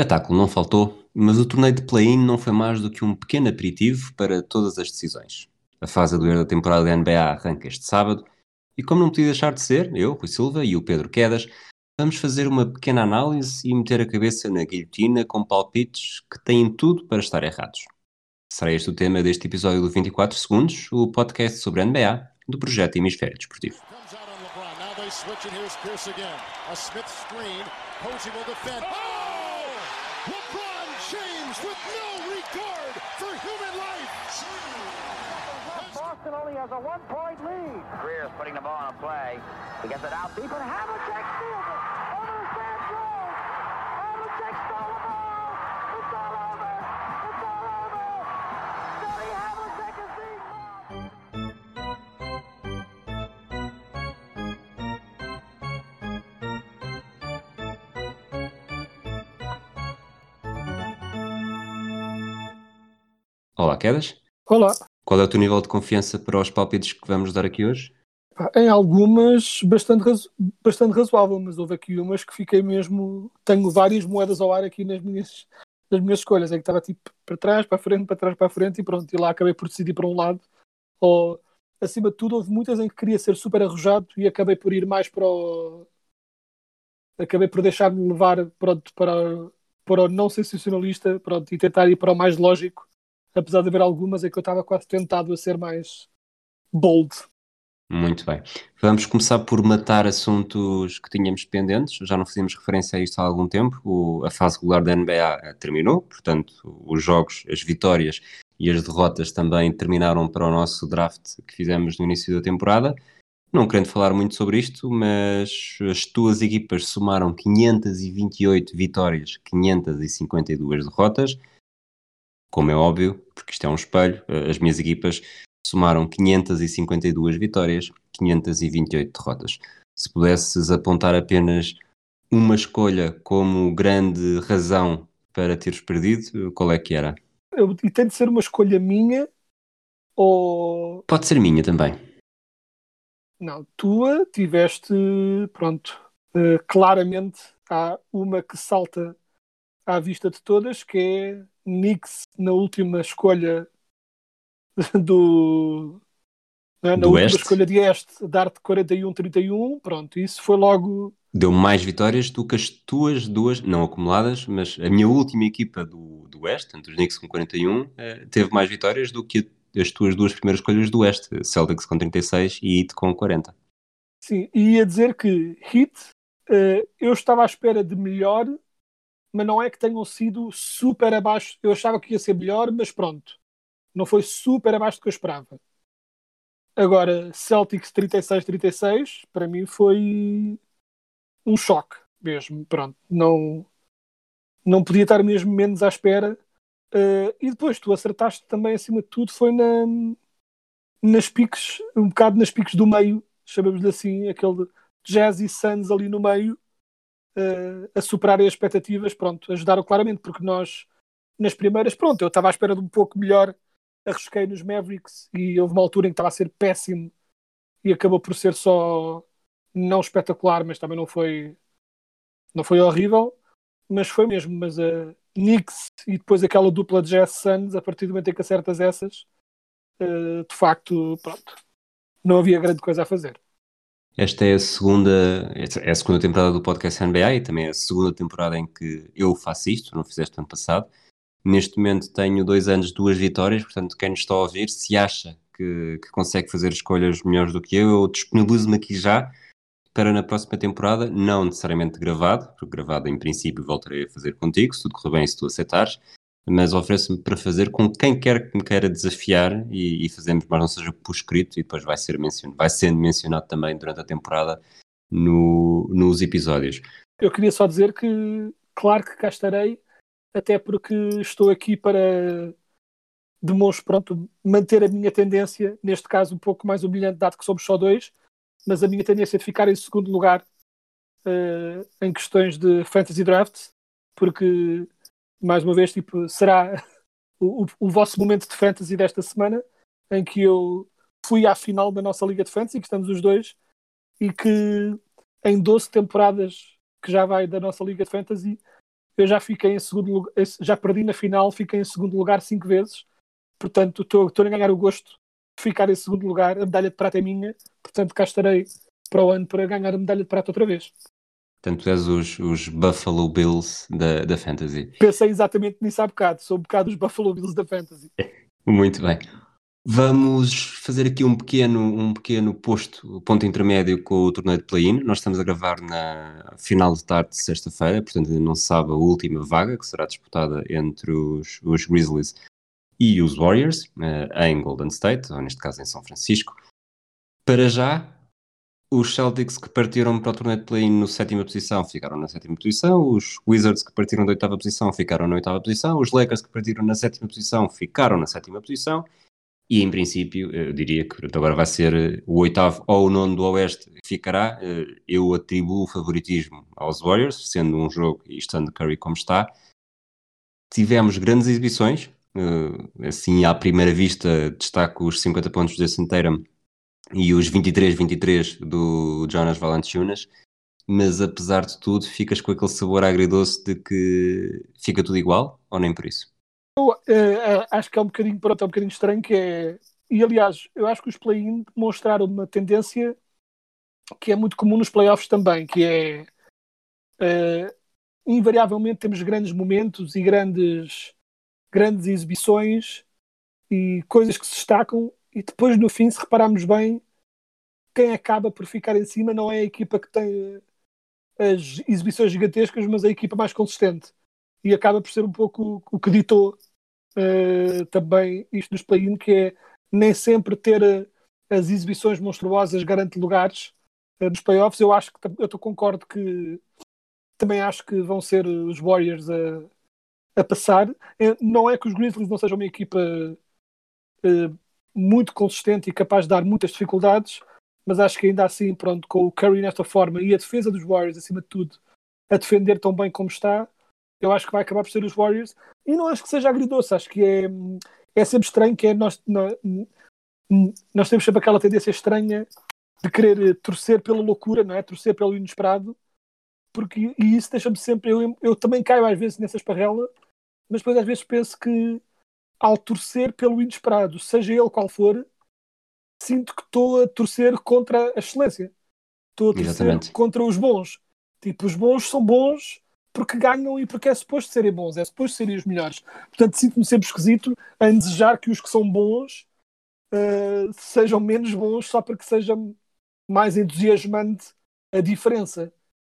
Espetáculo não faltou, mas o torneio de play-in não foi mais do que um pequeno aperitivo para todas as decisões. A fase a doer da temporada da NBA arranca este sábado e, como não podia deixar de ser, eu, Rui Silva e o Pedro Quedas, vamos fazer uma pequena análise e meter a cabeça na guilhotina com palpites que têm tudo para estar errados. Será este o tema deste episódio do 24 Segundos, o podcast sobre a NBA do projeto Hemisfério Desportivo. LeBron James with no regard for human life. Boston only has a one-point lead. Greer's putting the ball on a play. He gets it out deep, and Havlicek steals it. Olá, Quedas. Olá. Qual é o teu nível de confiança para os palpites que vamos dar aqui hoje? Em algumas, bastante, razo bastante razoável, mas houve aqui umas que fiquei mesmo. Tenho várias moedas ao ar aqui nas minhas, nas minhas escolhas. É que estava tipo para trás, para a frente, para trás, para a frente e pronto. E lá acabei por decidir para um lado. Ou, acima de tudo, houve muitas em que queria ser super arrojado e acabei por ir mais para o. Acabei por deixar-me levar pronto, para, para o não sensacionalista pronto, e tentar ir para o mais lógico apesar de haver algumas em que eu estava quase tentado a ser mais bold. Muito bem. Vamos começar por matar assuntos que tínhamos pendentes. Já não fazíamos referência a isto há algum tempo. O, a fase regular da NBA eh, terminou, portanto, os jogos, as vitórias e as derrotas também terminaram para o nosso draft que fizemos no início da temporada. Não querendo falar muito sobre isto, mas as tuas equipas somaram 528 vitórias, 552 derrotas como é óbvio, porque isto é um espelho, eh, as minhas equipas somaram 552 vitórias, 528 derrotas. Se pudesses apontar apenas uma escolha como grande razão para teres perdido, qual é que era? Eu, e tem de ser uma escolha minha ou. Pode ser minha também. Não, tua tiveste, pronto, uh, claramente há uma que salta à vista de todas, que é Knicks na última escolha do. Né, na do última Oeste. escolha de Este, dar-te 41-31, pronto, isso foi logo. Deu mais vitórias do que as tuas duas, não acumuladas, mas a minha última equipa do, do Oeste, os Knicks com 41, eh, teve mais vitórias do que as tuas duas primeiras escolhas do Oeste, Celtics com 36 e Heat com 40. Sim, e ia dizer que Heat, uh, eu estava à espera de melhor mas não é que tenham sido super abaixo. Eu achava que ia ser melhor, mas pronto. Não foi super abaixo do que eu esperava. Agora, Celtics 36-36, para mim foi um choque mesmo. Pronto, não, não podia estar mesmo menos à espera. Uh, e depois tu acertaste também, acima de tudo, foi na, nas piques, um bocado nas piques do meio, chamamos-lhe assim, aquele Jazz e Suns ali no meio, uh, a superarem as expectativas, pronto, ajudaram claramente, porque nós, nas primeiras, pronto, eu estava à espera de um pouco melhor, arrisquei nos Mavericks e houve uma altura em que estava a ser péssimo e acabou por ser só não espetacular, mas também não foi não foi horrível, mas foi mesmo, mas a uh, Knicks e depois aquela dupla de Jazz Suns, a partir do momento em que acertas essas, uh, de facto, pronto, não havia grande coisa a fazer. Esta é a segunda, é a segunda temporada do podcast NBA e também é a segunda temporada em que eu faço isto, não fizeste ano passado. Neste momento tenho dois anos, duas vitórias, portanto, quem nos está a ouvir, se acha que, que consegue fazer escolhas melhores do que eu, eu disponibilizo-me aqui já para na próxima temporada, não necessariamente gravado, porque gravado em princípio voltarei a fazer contigo, se tudo correr bem, se tu aceitares, mas ofereço-me para fazer com quem quer que me queira desafiar e, e fazemos, mas não seja por escrito, e depois vai, ser mencionado, vai sendo mencionado também durante a temporada no, nos episódios. Eu queria só dizer que, claro que cá estarei, até porque estou aqui para demonstrar, pronto, manter a minha tendência, neste caso um pouco mais humilhante, dado que somos só dois, mas a minha tendência é de ficar em segundo lugar uh, em questões de fantasy draft, porque mais uma vez, tipo, será o, o, vosso momento de fantasy desta semana, em que eu fui à final da nossa Liga de Fantasy, que estamos os dois, e que em 12 temporadas que já vai da nossa Liga de Fantasy, eu já fiquei em segundo lugar, já perdi na final, fiquei em segundo lugar cinco vezes, portanto estou a ganhar o gosto de ficar em segundo lugar, a medalha de prata é minha, portanto cá estarei para o ano para ganhar a medalha de prata outra vez. Portanto, és os, os Buffalo Bills da, da Fantasy. Pensei exatamente nisso há bocado, sou um bocado os Buffalo Bills da Fantasy. Muito bem. Vamos fazer aqui um pequeno, um pequeno posto, ponto intermédio com o torneio de play-in. Nós estamos a gravar na final de tarde de sexta-feira, portanto ainda não se sabe a última vaga, que será disputada entre os, os Grizzlies e os Warriors, uh, em Golden State, ou neste caso em São Francisco. Para já, os Celtics que partiram para o torneio de play-in na sétima posição ficaram na sétima posição, os Wizards que partiram da oitava posição ficaram na oitava posição, os Lakers que partiram na sétima posição ficaram na sétima posição, e em princípio, eu diria que agora vai ser eh, o oitavo ou o nono do Oeste ficará. Eh, eu atribuo o favoritismo aos Warriors, sendo um jogo e estando Curry como está. Tivemos grandes exibições, eh, assim à primeira vista destaco os 50 pontos de Tatum e os 23-23 do Jonas Valanciunas, mas apesar de tudo ficas com aquele sabor agridoce de que fica tudo igual, ou nem por isso? Eu, uh, acho que é um bocadinho, pronto, é um bocadinho estranho que é. E aliás, eu acho que os play-in demonstraram uma tendência que é muito comum nos playoffs também, que é uh, invariavelmente temos grandes momentos e grandes, grandes exibições e coisas que se destacam e depois no fim, se repararmos bem, quem acaba por ficar em cima não é a equipa que tem as exibições gigantescas, mas a equipa mais consistente. E acaba por ser um pouco o que ditou uh, também isto dos play-in, que é nem sempre ter uh, as exibições monstruosas garante lugares uh, nos playoffs. Eu acho que eu concordo que também acho que vão ser os Warriors a, a passar. Não é que os Grizzlies não sejam uma equipa muito consistente e capaz de dar muitas dificuldades, mas acho que ainda assim, pronto, com o Curry nesta forma e a defesa dos Warriors, acima de tudo, a defender tão bem como está, eu acho que vai acabar por ser os Warriors. E não acho que seja agridoce, acho que é, é sempre estranho que é nós, nós, nós temos sempre aquela tendência estranha de querer torcer pela loucura, não é? Torcer pelo inesperado, porque e isso deixa-me sempre. Eu, eu também caio às vezes nessa esparrela, mas depois às vezes penso que ao torcer pelo inesperado, seja ele qual for, sinto que estou a torcer contra a excelência. Estou a torcer Exatamente. contra os bons. Tipo, os bons são bons porque ganham e porque é suposto serem bons, é suposto serem os melhores. Portanto, sinto-me sempre esquisito em desejar que os que são bons uh, sejam menos bons só para que seja mais entusiasmante a diferença.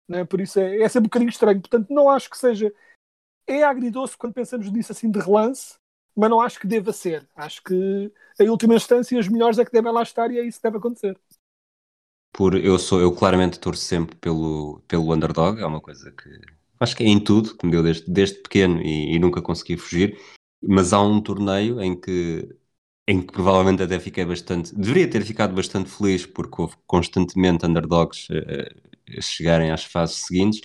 Né? Por isso é, é sempre um bocadinho estranho. Portanto, não acho que seja. É agridoce quando pensamos nisso assim de relance, mas não acho que deva ser. Acho que, em última instância, os melhores é que devem lá estar e é isso que deve acontecer. Por, eu sou eu claramente torço sempre pelo, pelo underdog, é uma coisa que acho que é em tudo, que me deu desde, desde pequeno e, e, nunca consegui fugir, mas há um torneio em que, em que provavelmente até fiquei bastante, deveria ter ficado bastante feliz porque houve constantemente underdogs a, a chegarem às fases seguintes,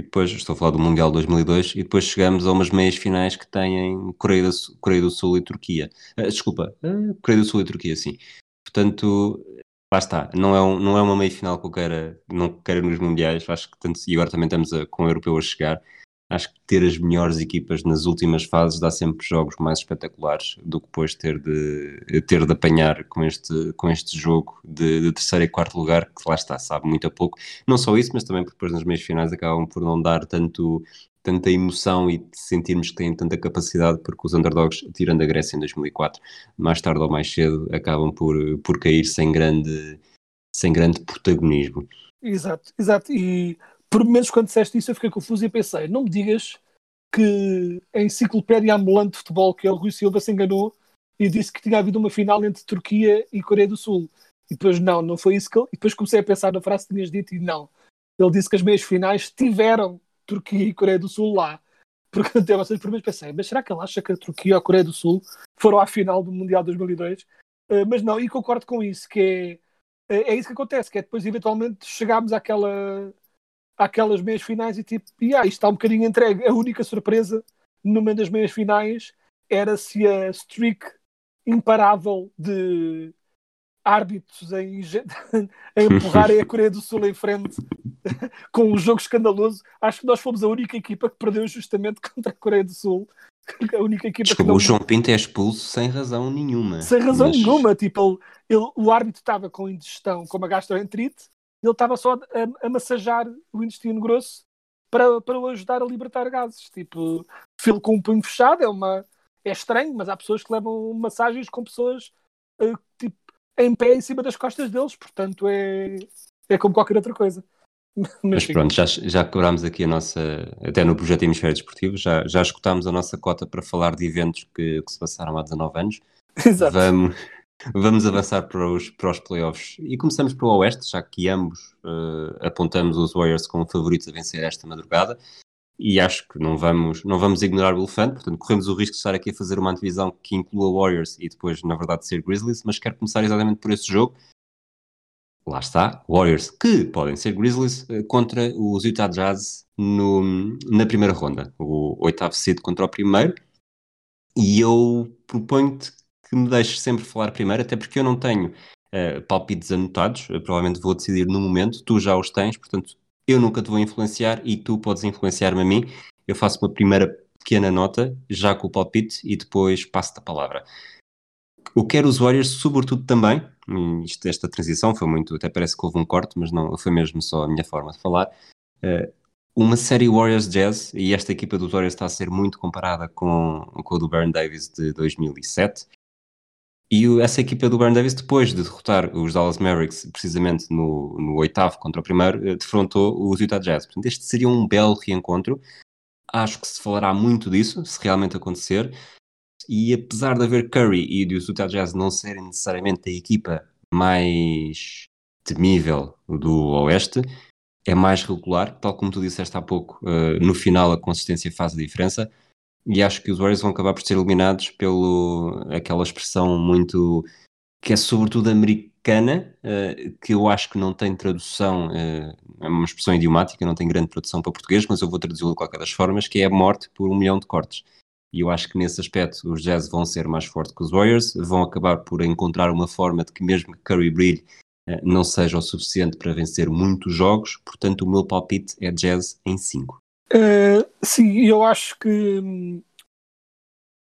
e depois, estou a falar do Mundial 2002, e depois chegamos a umas meias finais que têm Coreia do, Coreia do Sul e Turquia. Uh, desculpa, uh, Coreia do Sul e Turquia, sim. Portanto, Lá está, não é, um, não é uma meia final que eu queira, não quero nos Mundiais, acho que tanto, e agora também estamos a, com o Europeu a chegar, acho que ter as melhores equipas nas últimas fases dá sempre jogos mais espetaculares do que depois ter de, ter de apanhar com este, com este jogo de, de terceiro e quarto lugar, que lá está, sabe muito a pouco. Não só isso, mas também porque depois nas meias finais acabam por não dar tanto, tanta emoção e sentirmos que têm tanta capacidade, porque os underdogs, tirando a Grécia em 2004, mais tarde ou mais cedo, acabam por, por cair sem grande, sem grande protagonismo. Exato, exato. E por menos quando disseste isso eu fiquei confuso e pensei, não me digas que a enciclopédia ambulante de futebol, que é o Rui Silva, se enganou e disse que tinha havido uma final entre Turquia e Coreia do Sul. E depois não, não foi isso que ele... E depois comecei a pensar na frase que tinhas dito e não. Ele disse que as meias finais tiveram Turquia e Coreia do Sul lá. Porque até vocês primeiros pensei, mas será que ele acha que a Turquia ou a Coreia do Sul foram à final do Mundial 2002? Uh, eh, mas não, e concordo com isso, que é, é, é isso que acontece, que é depois eventualmente chegámos àquela, àquelas meias finais e tipo, yeah, isto está um bocadinho entregue. A única surpresa numa das meias finais era se a streak imparável de árbitros em, a empurrarem a Coreia do Sul em frente com um jogo escandaloso. Acho que nós fomos a única equipa que perdeu justamente contra a Coreia do Sul. A única equipa Desculpa, que não... o João Pinto é expulso sem razão nenhuma. Sem razão mas... nenhuma. Tipo, ele, ele, o árbitro estava com indigestão, com uma gastroenterite, ele estava só a, a, massajar o intestino grosso para, para o ajudar a libertar gases. Tipo, filo com um punho fechado é uma. É estranho, mas há pessoas que levam massagens com pessoas uh, tipo, em pé em cima das costas deles, portanto é, é como qualquer outra coisa. Mas, Mas pronto, já, já quebrámos aqui a nossa, até no projeto Hemisfério Desportivo, já, já escutámos a nossa cota para falar de eventos que, que se passaram há 19 anos. Exato. Vamos, vamos avançar para os, para os playoffs e começamos pelo Oeste, já que ambos uh, apontamos os Warriors como favoritos a vencer esta madrugada. E acho que não vamos, não vamos ignorar o elefante, portanto, corremos o risco de estar aqui a fazer uma antevisão que inclua Warriors e depois, na verdade, ser Grizzlies, mas quero começar exatamente por esse jogo lá está, Warriors, que podem ser Grizzlies, eh, contra os Utah Jazz no, na primeira ronda, o oitavo seed contra o primeiro. E eu proponho-te que me deixes sempre falar primeiro, até porque eu não tenho uh, palpites anotados, eu provavelmente vou decidir no momento, tu já os tens, portanto eu nunca te vou influenciar e tu podes influenciar-me a mim. Eu faço uma primeira pequena nota, já com o palpite, e depois passo-te a palavra. O quero os Warriors, sobretudo também, isto, esta transição foi muito, até parece que houve um corte, mas não, foi mesmo só a minha forma de falar. Uh, uma série Warriors Jazz, e esta equipa dos Warriors está a ser muito comparada com, com a do Baron Davis de 2007. E essa equipa do Baron Davis, depois de derrotar os Dallas Mavericks, precisamente no, no oitavo contra o primeiro, eh, defrontou os Utah Jazz. Portanto, este seria um belo reencontro. Acho que se falará muito disso, se realmente acontecer. E apesar de haver Curry e dos Utah Jazz não serem necessariamente a equipa mais temível do Oeste, é mais regular, tal como tu disseste há pouco, uh, no final a consistência faz a diferença, e acho que os Warriors vão acabar por ser eliminados pelo aquela expressão muito que é sobretudo americana, uh, que eu acho que não tem tradução, uh, é uma expressão idiomática, não tem grande tradução para português, mas eu vou traduzi-lo de qualquer das formas, que é a morte por um milhão de cortes. E eu acho que nesse aspecto os Jazz vão ser mais fortes que os Warriors, vão acabar por encontrar uma forma de que mesmo que Curry brilhe eh, não seja o suficiente para vencer muitos jogos, portanto o meu palpite é Jazz em 5. Eh, sim, eu acho que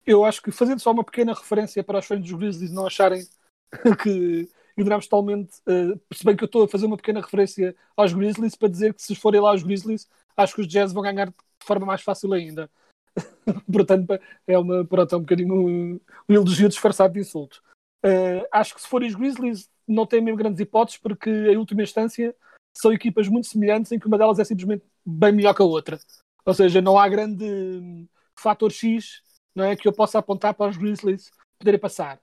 eu acho que fazendo só uma pequena referência para os fãs dos Grizzlies não acharem que ignoramos totalmente, uh, que eu estou a fazer uma pequena referência aos Grizzlies para dizer que se forem lá os Grizzlies, acho que os Jazz vão ganhar de forma mais fácil ainda. Portanto, é, uma, pronto, é um bocadinho um, um elogio disfarçado de insulto. Uh, acho que se forem os Grizzlies, não têm mesmo grandes hipóteses, porque em última instância são equipas muito semelhantes em que uma delas é simplesmente bem melhor que a outra. Ou seja, não há grande um, fator X não é, que eu possa apontar para os Grizzlies poderem passar.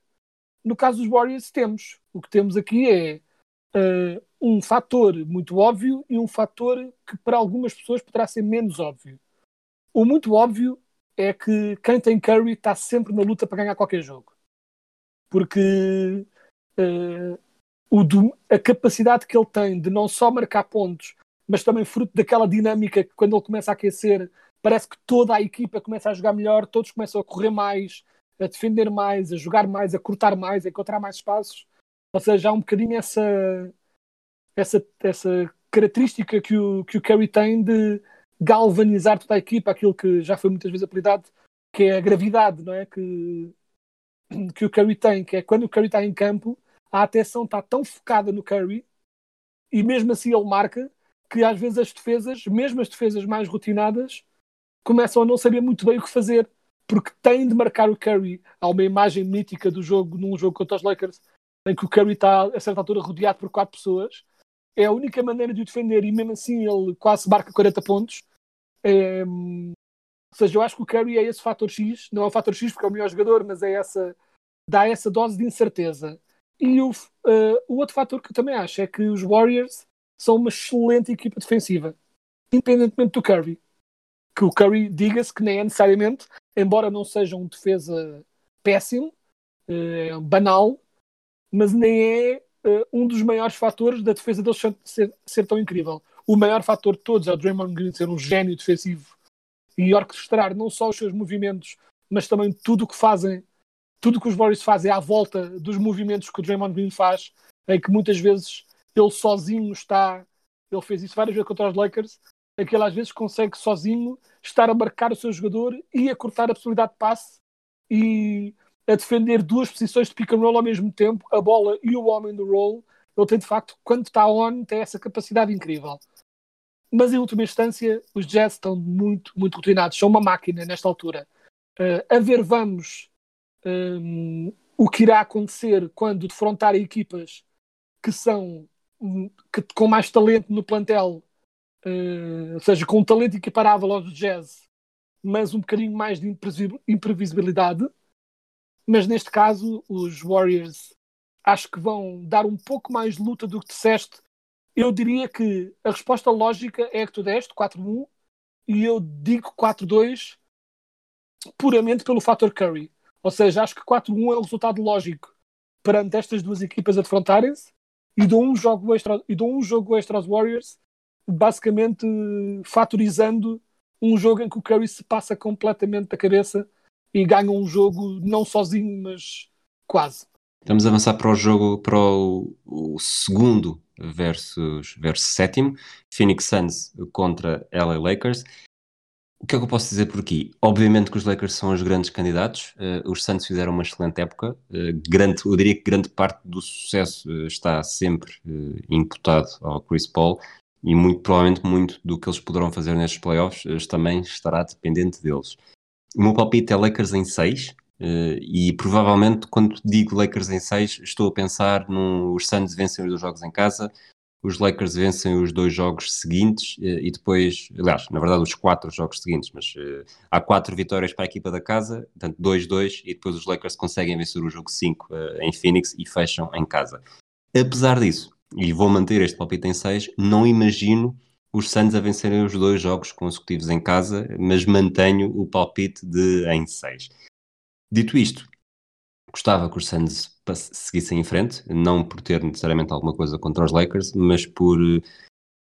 No caso dos Warriors, temos. O que temos aqui é uh, um fator muito óbvio e um fator que para algumas pessoas poderá ser menos óbvio. O muito óbvio é que quem tem Curry está sempre na luta para ganhar qualquer jogo. Porque uh, o do, a capacidade que ele tem de não só marcar pontos, mas também fruto daquela dinâmica que quando ele começa a aquecer, parece que toda a equipa começa a jogar melhor, todos começam a correr mais, a defender mais, a jogar mais, a cortar mais, a encontrar mais espaços. Ou seja, há um bocadinho essa, essa, essa característica que o, que o Curry tem de galvanizar toda a equipa, aquilo que já foi muitas vezes apelidado, que é a gravidade, não é? Que, que o Curry tem, que é quando o Curry está em campo, a atenção está tão focada no Curry e mesmo assim ele marca que às vezes as defesas, mesmo as defesas mais rotinadas, começam a não saber muito bem o que fazer porque têm de marcar o Curry. Há uma imagem mítica do jogo, num jogo contra os Lakers, em que o Curry está a certa altura rodeado por quatro pessoas é a única maneira de o defender e mesmo assim ele quase marca 40 pontos. É, ou seja, eu acho que o Curry é esse fator X, não é o fator X porque é o melhor jogador, mas é essa, dá essa dose de incerteza. E o, uh, o outro fator que eu também acho é que os Warriors são uma excelente equipa defensiva, independentemente do Curry. Que o Curry, diga-se que nem é necessariamente, embora não seja um defesa péssimo, uh, banal, mas nem é uh, um dos maiores fatores da defesa deles ser, ser, tão incrível. O maior fator de todos é o Draymond Green ser um gênio defensivo e orquestrar não só os seus movimentos, mas também tudo o que fazem, tudo que os Warriors fazem à volta dos movimentos que o Draymond Green faz, em que muitas vezes ele sozinho está, ele fez isso várias vezes contra os Lakers, em que ele às vezes consegue sozinho estar a marcar o seu jogador e a cortar a possibilidade de passe e a defender duas posições de pick and roll ao mesmo tempo, a bola e o homem do roll. Ele tem de facto, quando está on, tem essa capacidade incrível. Mas em última instância, os Jazz estão muito, muito rotinados, são uma máquina nesta altura. Uh, a ver, vamos um, o que irá acontecer quando defrontar equipas que são que, com mais talento no plantel, uh, ou seja, com um talento equiparável aos Jazz, mas um bocadinho mais de imprevisibilidade. Mas neste caso, os Warriors acho que vão dar um pouco mais de luta do que disseste. Eu diria que a resposta lógica é que tu deste, 4-1, e eu digo 4-2 puramente pelo fator Curry. Ou seja, acho que 4-1 é o resultado lógico perante estas duas equipas a defrontarem-se e dou um jogo extra, e dou um jogo extra aos Warriors, basicamente fatorizando um jogo em que o Curry se passa completamente da cabeça e ganha um jogo não sozinho, mas quase. Vamos avançar para o jogo, para o, o segundo versus, versus sétimo, Phoenix Suns contra LA Lakers. O que é que eu posso dizer por aqui? Obviamente que os Lakers são os grandes candidatos. Uh, os Suns fizeram uma excelente época. Uh, grande, eu diria que grande parte do sucesso uh, está sempre imputado ao Chris Paul e muito provavelmente muito do que eles poderão fazer nestes playoffs também estará dependente deles. O meu palpite é Lakers em 6 e provavelmente quando digo Lakers em 6 estou a pensar nos Suns vencem os dois jogos em casa, os Lakers vencem os dois jogos seguintes eh, e depois, aliás, na verdade, os quatro jogos seguintes, mas uh, há quatro vitórias para a equipa da casa, portanto, 2-2, e depois os Lakers conseguem vencer o jogo 5 uh, eh, em Phoenix e fecham em casa. Apesar disso, e vou manter este palpite em 6, não imagino os Suns a vencerem os dois jogos consecutivos em casa, mas mantenho o palpite de em 6. Dito isto, gostava que os Suns seguissem em frente, não por ter necessariamente alguma coisa contra os Lakers, mas por,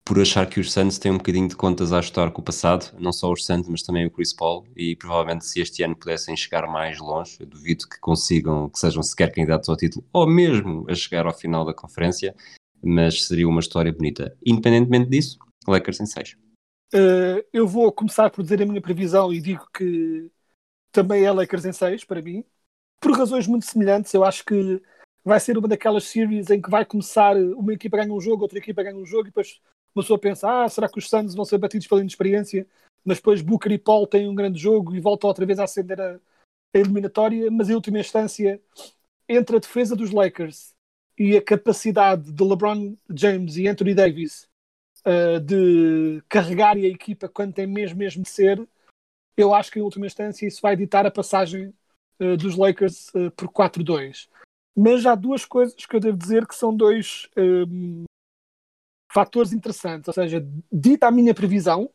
por achar que os Suns têm um bocadinho de contas a ajustar com o passado, não só os Suns, mas também o Chris Paul, e provavelmente se este ano pudessem chegar mais longe, duvido que consigam, que sejam sequer candidatos ao título, ou mesmo a chegar ao final da conferência, mas seria uma história bonita. Independentemente disso, Lakers em 6. Uh, eh, eu vou começar por dizer a minha previsão e digo que também é Lakers em 6 para mim por razões muito semelhantes. Eu acho que vai ser uma daquelas series em que vai começar uma equipa ganha um jogo, outra equipa ganha um jogo, e depois uma pessoa pensa: ah, será que os Suns vão ser batidos pela inexperiência? Mas depois Booker e Paul têm um grande jogo e voltam outra vez a acender a, a eliminatória. Mas em última instância, entre a defesa dos Lakers e a capacidade de LeBron James e Anthony Davis uh, de carregarem a equipa quando tem mesmo, mesmo de ser, eu acho que em última instância isso vai ditar a passagem uh, dos Lakers uh, por 4-2. Mas há duas coisas que eu devo dizer que são dois um, ehm, fatores interessantes. Ou seja, dita a minha previsão,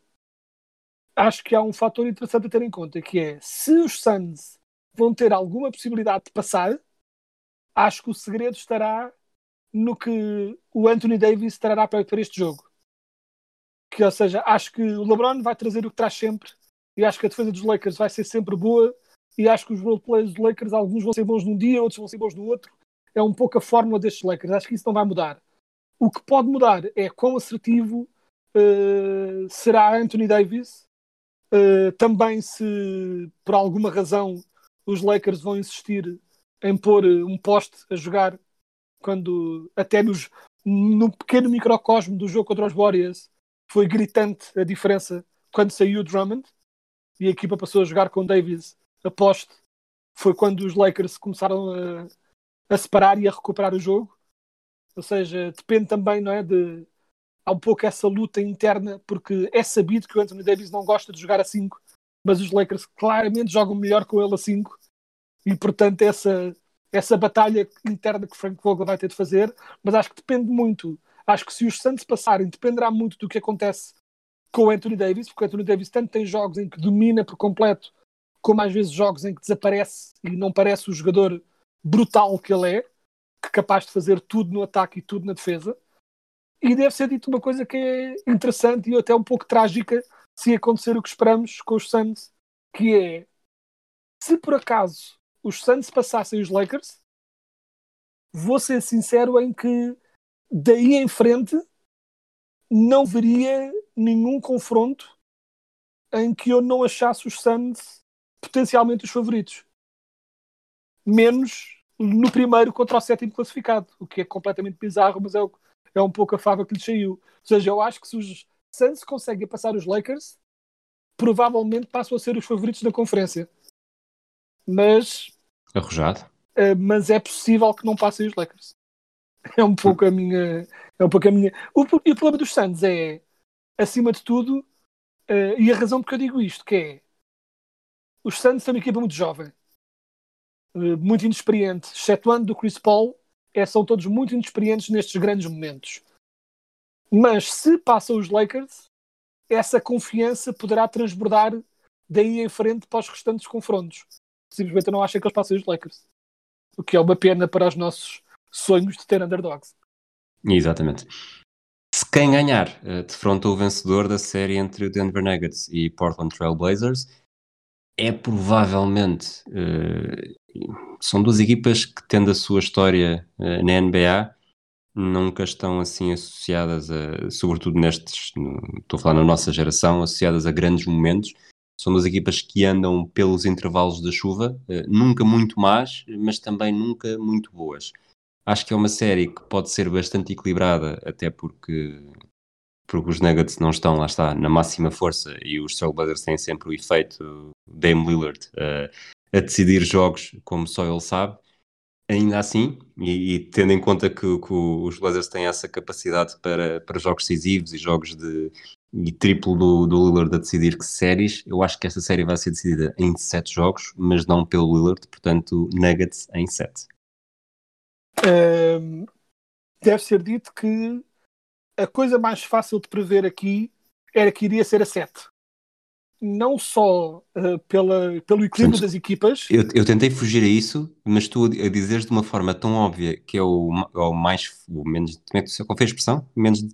acho que há um fator interessante a ter em conta, que é se os Suns vão ter alguma possibilidade de passar, acho que o segredo estará no que o Anthony Davis trará para, para este jogo. Que, ou seja, acho que o LeBron vai trazer o que traz sempre e acho que a defesa dos Lakers vai ser sempre boa e acho que os roleplayers dos Lakers, alguns vão ser bons num dia, outros vão ser bons no outro. É um pouco a fórmula destes Lakers. Acho que isso não vai mudar. O que pode mudar é quão assertivo uh, será Anthony Davis. Uh, também se por alguma razão os Lakers vão insistir em pôr eh, um poste a jogar quando até nos, no pequeno microcosmo do jogo contra os Warriors foi gritante a diferença quando saiu o Drummond e a equipa passou a jogar com Davis aposto, foi quando os Lakers começaram a, a separar e a recuperar o jogo. Ou seja, depende também, não é, de há um pouco essa luta interna, porque é sabido que o Anthony Davis não gosta de jogar a 5, mas os Lakers claramente jogam melhor com ele a 5, e portanto essa, essa batalha interna que Frank Vogel vai ter de fazer, mas acho que depende muito. Acho que se os Santos passarem, dependerá muito do que acontece com o Anthony Davis, porque o Anthony Davis tanto tem jogos em que domina por completo como às vezes jogos em que desaparece e não parece o jogador brutal que ele é, que é capaz de fazer tudo no ataque e tudo na defesa. E deve ser dito uma coisa que é interessante e até um pouco trágica se acontecer o que esperamos com os Suns, que é se por acaso os Suns passassem os Lakers, vou ser sincero em que daí em frente não veria nenhum confronto em que eu não achasse os Suns potencialmente os favoritos. Menos no primeiro contra o sétimo classificado, o que é completamente bizarro, mas é, é um pouco a fava que lhe saiu. Ou seja, eu acho que se os Suns conseguem passar os Lakers, provavelmente passam a ser os favoritos da conferência. Mas. Arrojado. Uh, mas é possível que não passem os Lakers. É um pouco a minha. É um pouco a minha. O, e o problema dos Suns é, acima de tudo, uh, e a razão porque eu digo isto, que é os Suns são uma equipa muito jovem, uh, muito inexperiente, excetuando do Chris Paul, é, são todos muito inexperientes nestes grandes momentos. Mas se passam os Lakers, essa confiança poderá transbordar daí em frente para os restantes confrontos. Simplesmente eu não acho que eles passem os Lakers. O que é uma pena para os nossos sonhos de ter underdogs. Exatamente. Se quem ganhar uh, defronta o vencedor da série entre Denver Nuggets e Portland Trail Blazers, é provavelmente uh, são duas equipas que tendo a sua história uh, na NBA nunca estão assim associadas a, sobretudo nestes, estou a falar na nossa geração, associadas a grandes momentos. São duas equipas que andam pelos intervalos da chuva, uh, nunca muito más, mas também nunca muito boas. Acho que é uma série que pode ser bastante equilibrada, até porque, porque os Nuggets não estão, lá está, na máxima força e os Trailblazers têm sempre o efeito Dame Lillard uh, a decidir jogos como só ele sabe ainda assim, e, e tendo em conta que, que, os Blazers têm essa capacidade para, para jogos decisivos e jogos de e triplo do, do Lillard a decidir que séries, eu acho que esta série vai ser decidida em sete jogos, mas não pelo Lillard, portanto, Nuggets em sete. Um, deve ser dito que a coisa mais fácil de prever aqui era que iria ser a 7 não só uh, pela, pelo equilíbrio das equipas. Eu, eu, tentei fugir a isso, mas tu a dizeres de uma forma tão óbvia que é o, é o mais, o menos, como é que qual foi a expressão? Menos,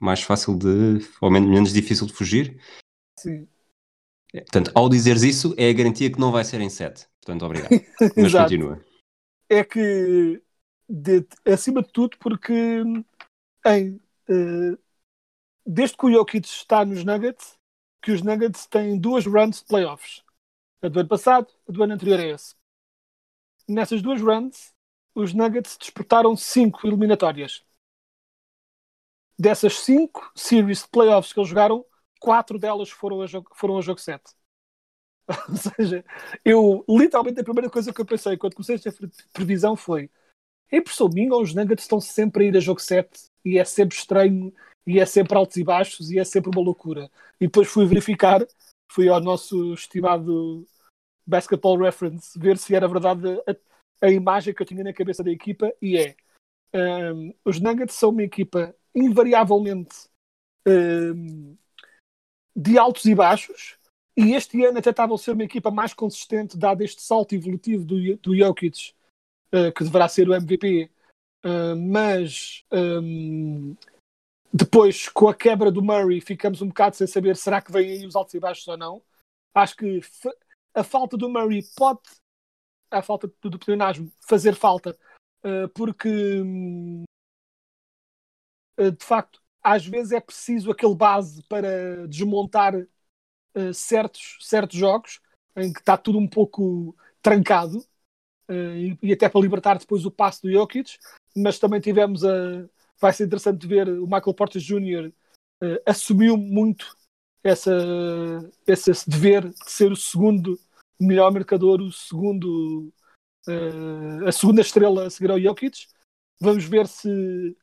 mais fácil de, ou menos, menos difícil de fugir. Sim. É, portanto, ao dizeres isso, é a garantia que não vai ser em 7. Portanto, obrigado. mas continua. É que, de, acima de tudo, porque em, desde que o Jokic está nos Nuggets, que os Nuggets têm duas runs de playoffs. A do ano passado, a do ano anterior a esse. Nessas duas runs, os Nuggets disputaram cinco eliminatórias. Dessas cinco series de playoffs que eles jogaram, quatro delas foram a jogo, foram a jogo 7. Ou seja, eu literalmente a primeira coisa que eu pensei quando comecei esta previsão foi: impressão minha, os Nuggets estão sempre a ir a jogo 7 e é sempre estranho e é sempre altos e baixos e é sempre uma loucura. E depois fui verificar, fui ao nosso estimado Basketball Reference ver se era verdade a, a imagem que eu tinha na cabeça da equipa e é. Um, os Nuggets são uma equipa invariavelmente um, de altos e baixos e este ano até estavam a ser uma equipa mais consistente dado este salto evolutivo do, do Jokic uh, que deverá ser o MVP uh, mas um, depois, com a quebra do Murray, ficamos um bocado sem saber será que vêm aí os altos e baixos ou não. Acho que a falta do Murray pode, a falta do pleonasmo, fazer falta, uh, porque uh, de facto, às vezes é preciso aquele base para desmontar uh, certos, certos jogos em que está tudo um pouco trancado e, e, até para libertar depois o passo do Jokic, mas também tivemos a vai ser interessante ver o Michael Porter Jr. Uh, assumiu muito essa, esse, esse, dever de ser o segundo melhor marcador, o segundo uh, a segunda estrela a seguir ao Jokic. Vamos ver se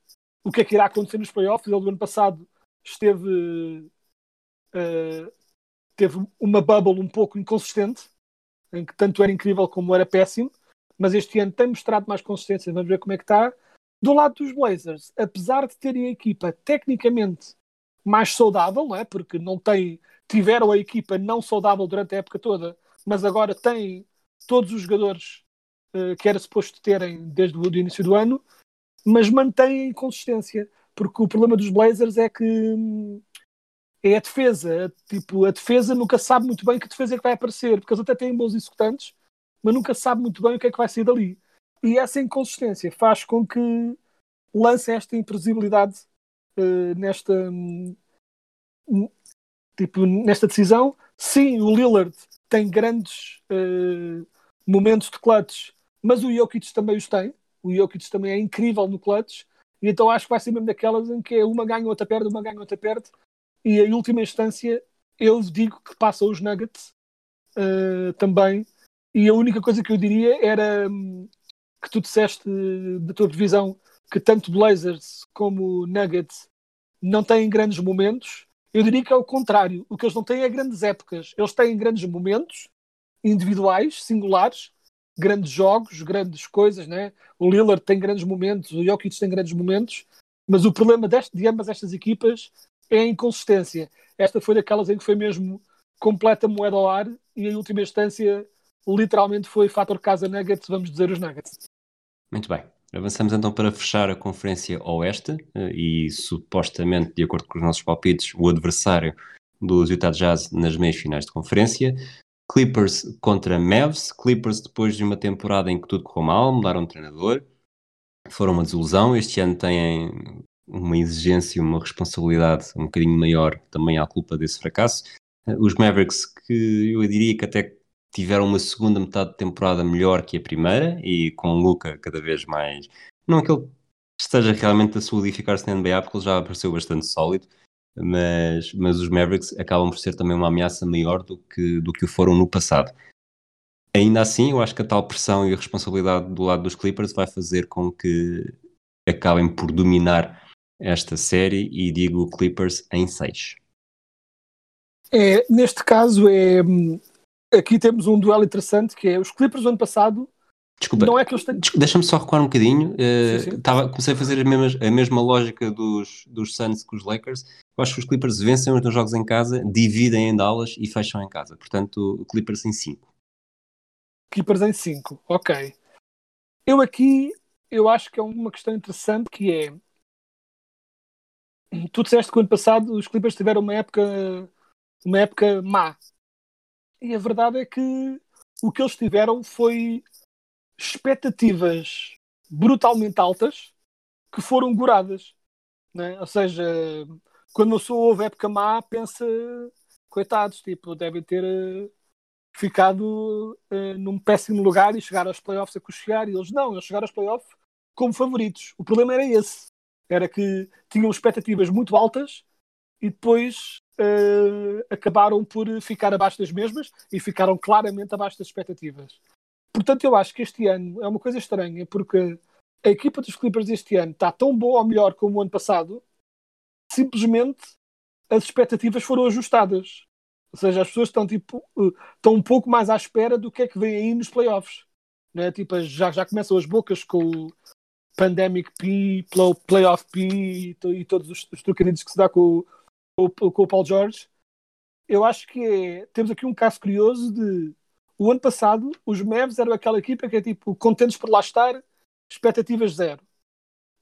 o que é que irá acontecer nos playoffs. Ele do ano passado esteve uh, teve uma bubble um pouco inconsistente, em que tanto era incrível como era péssimo, mas este ano tem mostrado mais consistência. Vamos ver como é que está. Do lado dos Blazers, apesar de terem a equipa tecnicamente mais saudável, não é? porque não tem, tiveram a equipa não saudável durante a época toda, mas agora têm todos os jogadores uh, que era suposto terem desde o início do ano, mas mantêm a inconsistência, porque o problema dos Blazers é que hum, é a defesa. Tipo, a defesa nunca sabe muito bem que defesa é que vai aparecer, porque eles até têm bons executantes, mas nunca sabe muito bem o que é que vai sair dali. E essa inconsistência faz com que lance esta imprevisibilidade uh, nesta, um, tipo, nesta decisão. Sim, o Lillard tem grandes uh, momentos de clutch, mas o Jokic também os tem. O Jokic também é incrível no clutch. E então acho que vai ser mesmo daquelas em que é uma ganha, outra perde, uma ganha, outra perde. E em última instância, eu digo que passa os Nuggets uh, também. E a única coisa que eu diria era um, que tu disseste da tua previsão que tanto Blazers como Nuggets não têm grandes momentos. Eu diria que é o contrário. O que eles não têm é grandes épocas. Eles têm grandes momentos individuais, singulares, grandes jogos, grandes coisas, né? O Lillard tem grandes momentos, o Jokic tem grandes momentos, mas o problema deste, de ambas estas equipas é a inconsistência. Esta foi daquelas em que foi mesmo completa moeda ao ar e em última instância literalmente foi fator casa Nuggets, vamos dizer os Nuggets. Muito bem. Avançamos então para fechar a Conferência Oeste eh, e supostamente, de acordo com os nossos palpites, o adversário dos Utah Jazz nas meias finais de conferência. Clippers contra Mavs. Clippers depois de uma temporada em que tudo correu mal, mudaram de treinador, foram uma desilusão. Este ano têm uma exigência, uma responsabilidade um bocadinho maior também à culpa desse fracasso. Eh, os Mavericks, que eu diria que até tiveram uma segunda metade de temporada melhor que a primeira e com o Luca cada vez mais. Não que ele esteja realmente a solidificar-se na NBA, porque ele já apareceu bastante sólido, mas, mas os Mavericks acabam por ser também uma ameaça maior do que, do que foram no passado. Ainda assim, eu acho que a tal pressão e a responsabilidade do lado dos Clippers vai fazer com que acabem por dominar esta série e digo Clippers em 6. É, neste caso é hum, aqui temos um duelo interessante que é os Clippers do ano passado. Desculpa, não é que eles têm... deixa-me só recuar um bocadinho. Uh, sim, sim. Tava, comecei a fazer a mesma, a mesma lógica dos, dos Suns com os Lakers. Eu acho que os Clippers vencem os dois jogos em casa, dividem em Dallas e fecham em casa. Portanto, Clippers em 5. Clippers em 5, ok. Eu aqui, eu acho que é uma questão interessante que é tu disseste que o ano passado os Clippers tiveram uma época uma época má e a verdade é que o que eles tiveram foi expectativas brutalmente altas que foram goradas. Né? Ou seja, quando uma pessoa ouve época má, pensa, coitados, tipo, devem ter uh, ficado uh, num péssimo lugar e chegar aos playoffs a cochear. E eles não, eles chegaram aos playoffs como favoritos. O problema era esse. Era que tinham expectativas muito altas e depois uh, acabaram por ficar abaixo das mesmas e ficaram claramente abaixo das expectativas. Portanto, eu acho que este ano é uma coisa estranha, porque a equipa dos Clippers este ano está tão boa ou melhor como o ano passado, simplesmente as expectativas foram ajustadas. Ou seja, as pessoas estão, tipo, uh, estão um pouco mais à espera do que é que vem aí nos playoffs. Né? Tipo, já, já começam as bocas com o Pandemic P, Playoff P e todos os, os trocadilhos que se dá com, com, com o Paul George, eu acho que é, temos aqui um caso curioso de o ano passado os Mavs eram aquela equipa que é tipo contentes por lá estar, expectativas zero.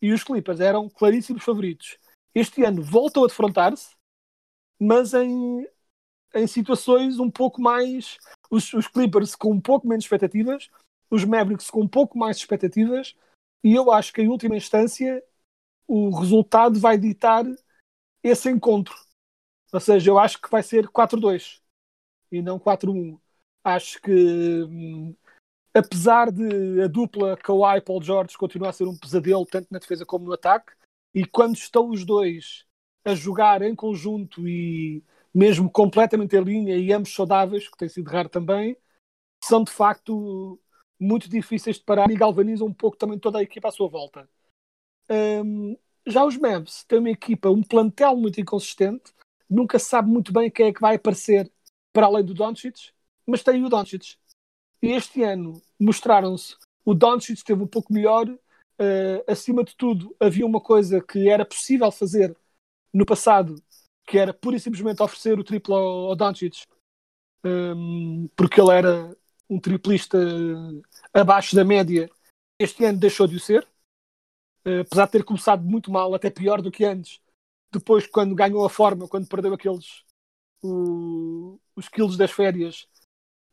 E os Clippers eram claríssimos favoritos. Este ano voltam a defrontar-se, mas em, em situações um pouco mais. Os, os Clippers com um pouco menos expectativas, os Mavericks com um pouco mais expectativas, e eu acho que em última instância o resultado vai ditar esse encontro. Ou seja, eu acho que vai ser 4-2 e não 4-1. Acho que, hum, apesar de a dupla Kawhi e Paul George continuar a ser um pesadelo tanto na defesa como no ataque, e quando estão os dois a jogar em conjunto e mesmo completamente em linha e ambos saudáveis, que tem sido raro também, são de facto muito difíceis de parar e galvanizam um pouco também toda a equipa à sua volta. Um, já os Mavs têm uma equipa, um plantel muito inconsistente, nunca se sabe muito bem quem é que vai aparecer para além do Doncic, mas tem o Doncic. E este ano mostraram-se, o Doncic esteve um pouco melhor, uh, acima de tudo havia uma coisa que era possível fazer no passado, que era pura e simplesmente oferecer o triplo ao, ao Doncic, um, ehm, porque ele era um triplista abaixo da média, este ano deixou de o ser, uh, apesar de ter começado muito mal, até pior do que antes, depois, quando ganhou a forma, quando perdeu aqueles o, os quilos das férias,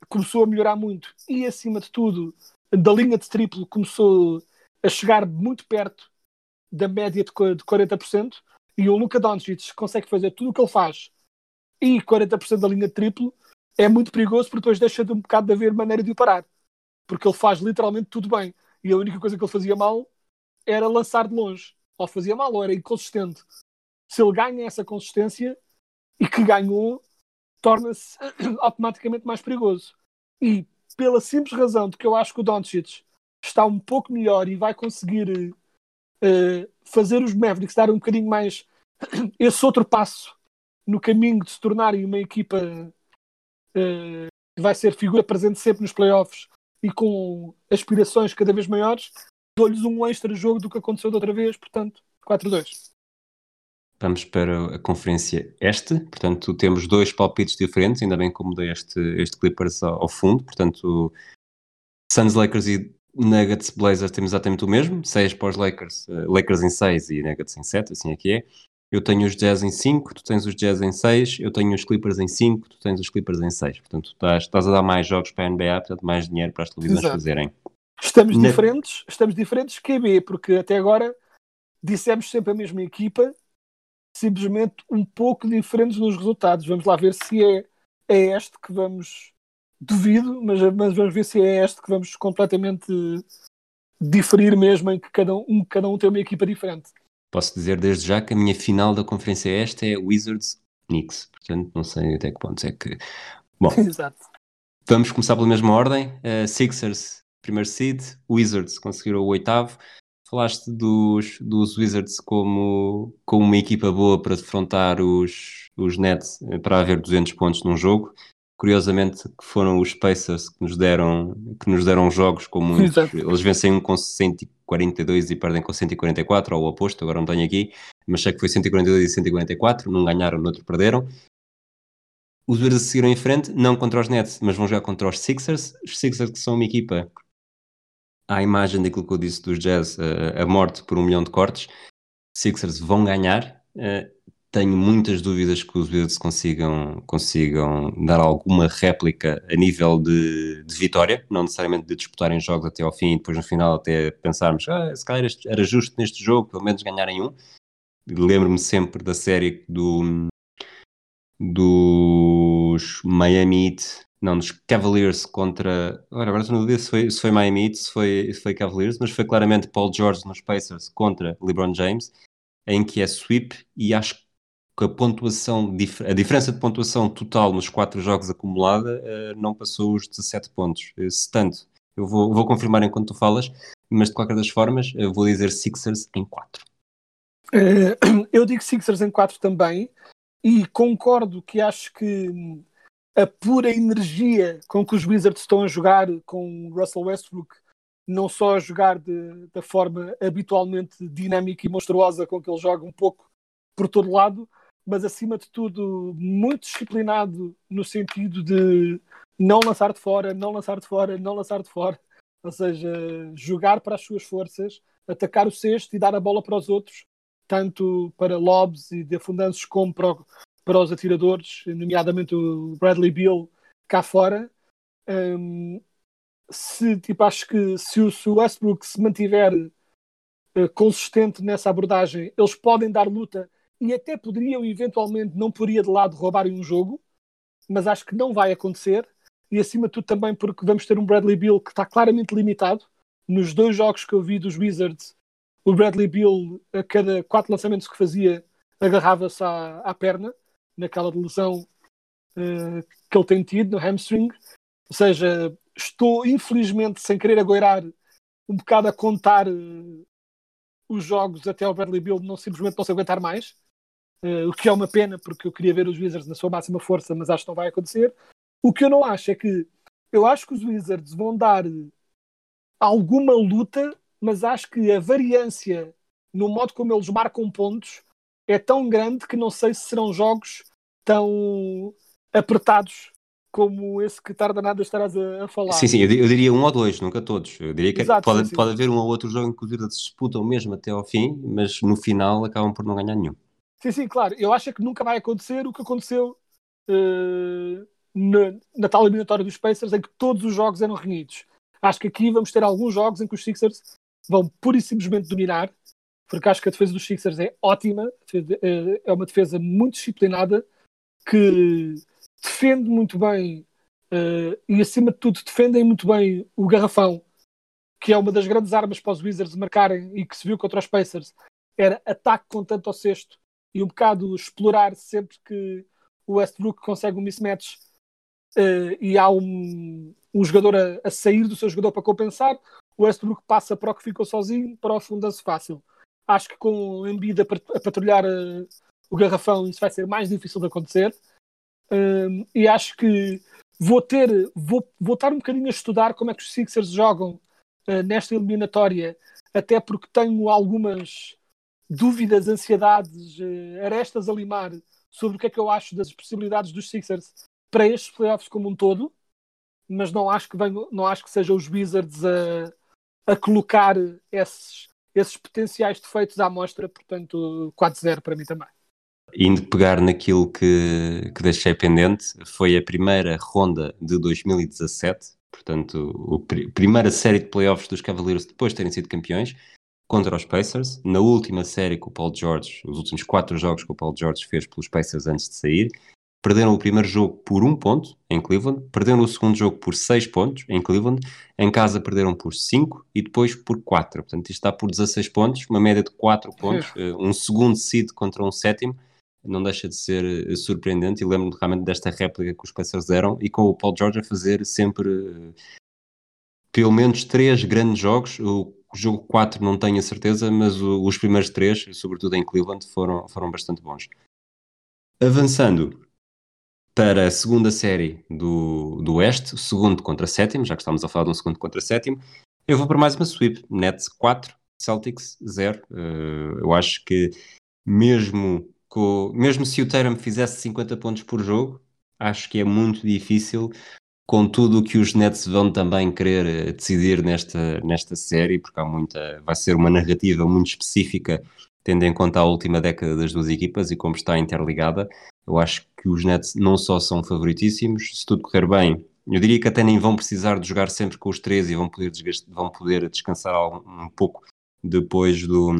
começou a melhorar muito e, acima de tudo, da linha de triplo começou a chegar muito perto da média de 40%, e o Luka Doncic consegue fazer tudo o que ele faz e 40% da linha de triplo, é muito perigoso porque depois deixa de um bocado de haver maneira de o parar. Porque ele faz literalmente tudo bem. E a única coisa que ele fazia mal era lançar de longe. Ou fazia mal, ou era inconsistente. Se ele ganha essa consistência e que ganhou, torna-se automaticamente mais perigoso. E pela simples razão de que eu acho que o Doncic está um pouco melhor e vai conseguir uh, fazer os Mavericks dar um bocadinho mais esse outro passo no caminho de se tornarem uma equipa uh, que vai ser figura presente sempre nos playoffs e com aspirações cada vez maiores, dou-lhes um extra jogo do que aconteceu da outra vez, portanto, 4-2. Vamos para a conferência este, portanto temos dois palpites diferentes, ainda bem que eu mudei este, este Clippers ao, ao fundo, portanto Suns, Lakers e Nuggets, Blazers temos exatamente o mesmo, 6 para os Lakers, uh, Lakers em 6 e Nuggets em 7, assim é que é. Eu tenho os Jazz em 5, tu tens os Jazz em 6, eu tenho os Clippers em 5, tu tens os Clippers em 6. Portanto, estás, estás, a dar mais jogos para a NBA, portanto, mais dinheiro para as televisões Exato. fazerem. Estamos Na... diferentes, estamos diferentes QB, porque até agora dissemos sempre a mesma equipa, simplesmente um pouco diferentes nos resultados. Vamos lá ver se é, é este que vamos. Duvido, mas, mas vamos ver se é este que vamos completamente diferir mesmo, em que cada um, cada um tem uma equipa diferente. Posso dizer desde já que a minha final da conferência esta é Wizards Knicks, portanto não sei até que pontos é que. Bom, Exato. vamos começar pela mesma ordem. Uh, Sixers, primeiro seed, Wizards conseguiram o oitavo. Falaste dos, dos Wizards como, como uma equipa boa para defrontar os, os Nets eh, para haver 200 pontos num jogo. Curiosamente, que foram os Pacers que nos deram, que nos deram jogos com muitos. Exato. Eles vencem um com 142 e perdem com 144, ou o oposto, agora não tenho aqui, mas sei que foi 142 e 144, não ganharam, no outro perderam. Os Wizards seguiram em frente, não contra os Nets, mas vão jogar contra os Sixers. Os Sixers que são uma equipa à imagem daquilo que eu disse dos Jazz, uh, a morte por um milhão de cortes. Sixers vão ganhar. Uh, tenho muitas dúvidas que os Wizards consigam, consigam dar alguma réplica a nível de, de, vitória, não necessariamente de disputarem jogos até ao fim e depois no final até pensarmos ah, se calhar era justo neste jogo pelo menos ganharem um. Lembro-me sempre da série do, dos Miami Heat, não, dos Cavaliers contra. Agora, agora não sei se foi, se foi Miami Heat, se foi, se foi Cavaliers, mas foi claramente Paul George nos Pacers contra LeBron James, em que é sweep e acho que a pontuação, a diferença de pontuação total nos quatro jogos acumulada uh, não passou os 17 pontos. Uh, se tanto, eu vou, vou confirmar enquanto tu falas, mas de qualquer das formas, eu vou dizer Sixers em 4. Uh, eu digo Sixers em 4 também, e concordo que acho que a pura energia com que os Wizards estão a jogar com Russell Westbrook, não só a jogar de, da forma habitualmente dinâmica e monstruosa com que ele joga um pouco por todo lado, mas acima de tudo muito disciplinado no sentido de não lançar de fora, não lançar de fora, não lançar de fora, ou seja, jogar para as suas forças, atacar o cesto e dar a bola para os outros, tanto para lobs e de afundanços como para, para os atiradores, nomeadamente o Bradley Beal cá fora. Um, se, tipo, acho que se o, se o Westbrook se mantiver uh, consistente nessa abordagem, eles podem dar luta e até poderiam eventualmente, não poria de lado, roubarem um jogo, mas acho que não vai acontecer. E acima de tudo também porque vamos ter um Bradley Bill que está claramente limitado. Nos dois jogos que eu vi dos Wizards, o Bradley Bill, a cada quatro lançamentos que fazia, agarrava-se à, à, perna, naquela lesão uh, que ele tem tido no hamstring. Ou seja, estou infelizmente, sem querer agoirar, um bocado a contar uh, os jogos até o Bradley Bill não simplesmente não se aguentar mais. Uh, o que é uma pena, porque eu queria ver os Wizards na sua máxima força, mas acho que não vai acontecer. O que eu não acho é que eu acho que os Wizards vão dar alguma luta, mas acho que a variância no modo como eles marcam pontos é tão grande que não sei se serão jogos tão apertados como esse que tarda nada estarás a, a, falar. Sim, sim, eu, eu, diria um ou dois, nunca todos. Eu diria que Exato, pode, sim, pode haver um ou outro jogo em que os Wizards disputam mesmo até ao fim, mas no final acabam por não ganhar nenhum. Sim, sim, claro. Eu acho que nunca vai acontecer o que aconteceu uh, na, na tal eliminatória dos Pacers, em que todos os jogos eram renhidos. Acho que aqui vamos ter alguns jogos em que os Sixers vão pura e simplesmente dominar, porque acho que a defesa dos Sixers é ótima, eh, é uma defesa muito disciplinada, que defende muito bem uh, e, acima de tudo, defendem muito bem o garrafão, que é uma das grandes armas para os Wizards marcarem e que se viu contra os Pacers, era ataque com tanto ao sexto e um bocado explorar sempre que o Westbrook consegue um mismatch uh, e há um, um jogador a, a, sair do seu jogador para compensar, o Westbrook passa para o que ficou sozinho para o fundanço fácil. Acho que com o Embiid a, patrulhar uh, o garrafão isso vai ser mais difícil de acontecer. Um, e acho que vou ter, vou, vou estar um bocadinho a estudar como é que os Sixers jogam uh, nesta eliminatória, até porque tenho algumas dúvidas, ansiedades, uh, arestas a limar sobre o que é que eu acho das possibilidades dos Sixers para estes playoffs como um todo, mas não acho que, venho, não acho que sejam os Wizards a, a colocar esses, esses potenciais defeitos à mostra, portanto 4-0 para mim também indo pegar naquilo que, que deixei pendente, foi a primeira ronda de 2017, portanto, a primeira série de playoffs dos Cavaliers depois de terem sido campeões, contra os Pacers. Na última série que o Paul George, os últimos quatro jogos que o Paul George fez pelos Pacers antes de sair, perderam o primeiro jogo por um ponto em Cleveland, perderam o segundo jogo por seis pontos em Cleveland, em casa perderam por cinco e depois por quatro. Portanto, isto está por 16 pontos, uma média de quatro pontos, eh, um segundo seed contra um sétimo não deixa de ser eh, surpreendente e lembro-me realmente desta réplica que os Pacers deram e com o Paul George a fazer sempre eh, pelo menos três grandes jogos. O jogo 4 não tenho a certeza, mas o, os primeiros três, sobretudo em Cleveland, foram, foram bastante bons. Avançando para a segunda série do, do Oeste, segundo contra sétimo, já que estamos a falar de um segundo contra sétimo, eu vou para mais uma sweep. Nets 4, Celtics 0. Uh, eh, eu acho que mesmo mesmo se o Tatum fizesse 50 pontos por jogo, acho que é muito difícil com tudo o que os Nets vão também querer eh, decidir nesta, nesta série, porque há muita, vai ser uma narrativa muito específica, tendo em conta a última década das duas equipas e como está interligada. Eu acho que os Nets não só são favoritíssimos, se tudo correr bem, eu diria que até nem vão precisar de jogar sempre com os três e vão poder, vão poder descansar um, pouco depois do,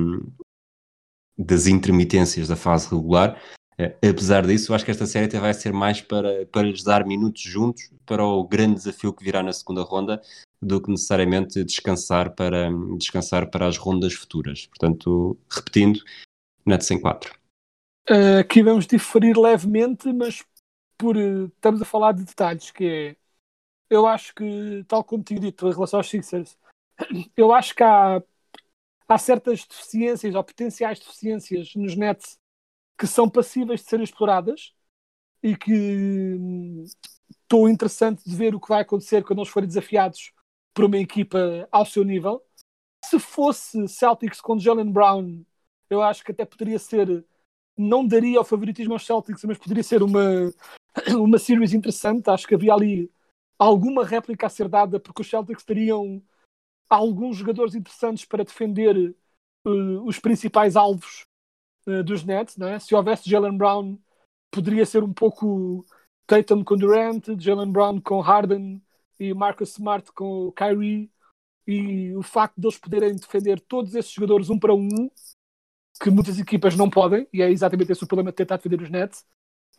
das intermitências da fase regular. Uh, apesar disso, acho que esta série até vai ser mais para, para lhes dar minutos juntos para o grande desafio que virá na segunda ronda do que necessariamente descansar para, descansar para as rondas futuras. Portanto, repetindo, Nets em 4. Uh, aqui vamos diferir levemente, mas por, uh, estamos a falar de detalhes, que é eu acho que, tal como tinha dito em relação aos Sixers, eu acho que há há certas deficiências ou potenciais deficiências nos Nets que são passíveis de serem exploradas e que estou hum, interessante de ver o que vai acontecer quando eles forem desafiados por uma equipa ao seu nível. Se fosse Celtics com Jalen Brown, eu acho que até poderia ser, não daria o favoritismo aos Celtics, mas poderia ser uma, uma series interessante. Acho que havia ali alguma réplica a ser dada, porque os Celtics teriam alguns jogadores interessantes para defender uh, os principais alvos uh, dos Nets. Né? Se houvesse Jalen Brown, poderia ser um pouco Tatum com Durant, Jalen Brown com Harden e Marcus Smart com Kyrie. E o facto de eles poderem defender todos esses jogadores um para um, que muitas equipas não podem, e é exatamente esse o problema de tentar defender os Nets,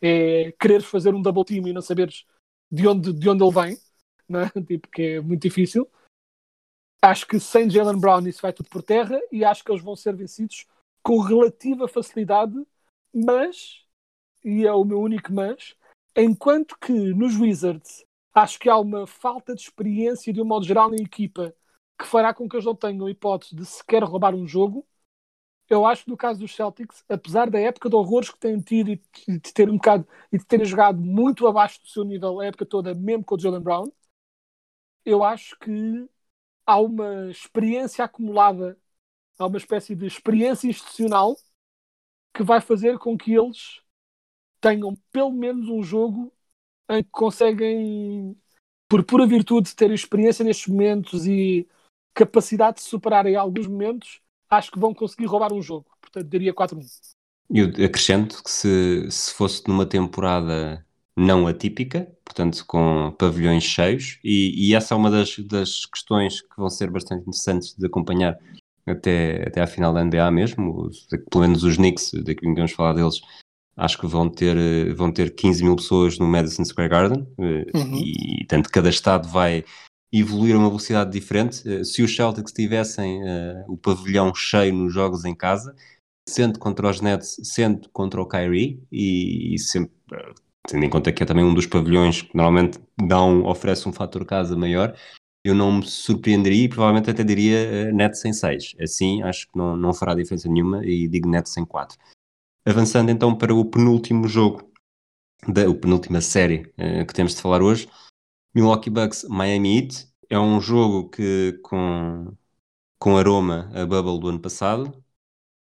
é querer fazer um double team e não saberes de onde, de onde ele vem, né? tipo, que é muito difícil. Acho que sem Jalen Brown isso vai tudo por terra e acho que eles vão ser vencidos com relativa facilidade, mas, e é o meu único mas, enquanto que nos Wizards acho que há uma falta de experiência de um modo geral na equipa que fará com que eles não tenham hipótese de sequer roubar um jogo, eu acho que no caso dos Celtics, apesar da época de horrores que têm tido e de ter um bocado e de terem jogado muito abaixo do seu nível a época toda, mesmo com o Jalen Brown, eu acho que há uma experiência acumulada, há uma espécie de experiência institucional que vai fazer com que eles tenham pelo menos um jogo em que conseguem, por pura virtude de terem experiência nestes momentos e capacidade de superar em alguns momentos, acho que vão conseguir roubar um jogo. Portanto, daria 4-1. Eu acrescento que se, se fosse numa temporada não atípica, portanto com pavilhões cheios, e, e essa é uma das, das, questões que vão ser bastante interessantes de acompanhar até, até à final da NBA mesmo, pelo menos os Knicks, daqui que vamos falar deles, acho que vão ter, vão ter 15 mil pessoas no Madison Square Garden, eh, uhum. e tanto cada estado vai evoluir a uma velocidade diferente. Eh, se os Celtics tivessem uh, o pavilhão cheio nos jogos em casa, sendo contra os Nets, sendo contra o Kyrie, e, e sempre, tendo em conta que é também um dos pavilhões que normalmente dão, oferece um fator casa maior, eu não me surpreenderia e provavelmente até diria uh, Nets em 6. Assim, acho que não, não fará diferença nenhuma e digo Nets em 4. Avançando então para o penúltimo jogo, da o penúltima série uh, que temos de falar hoje, Milwaukee Bucks Miami Heat. É um jogo que com, com aroma a bubble do ano passado.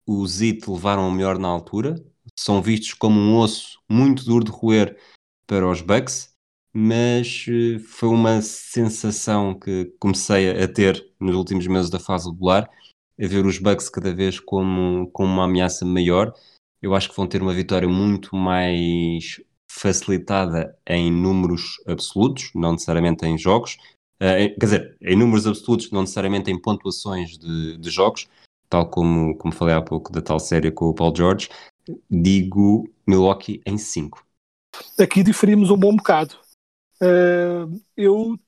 Os Heat levaram o melhor na altura. São vistos como um osso muito duro de roer para os Bucks, mas eh, foi uma sensação que comecei a ter nos últimos meses da fase regular, a ver os Bucks cada vez como, como uma ameaça maior. Eu acho que vão ter uma vitória muito mais facilitada em números absolutos, não necessariamente em jogos, uh, quer dizer, em números absolutos, não necessariamente em pontuações de, de, jogos, tal como, como falei há pouco da tal série com o Paul George, digo Milwaukee em 5. Aqui diferimos um bom bocado. Uh, eu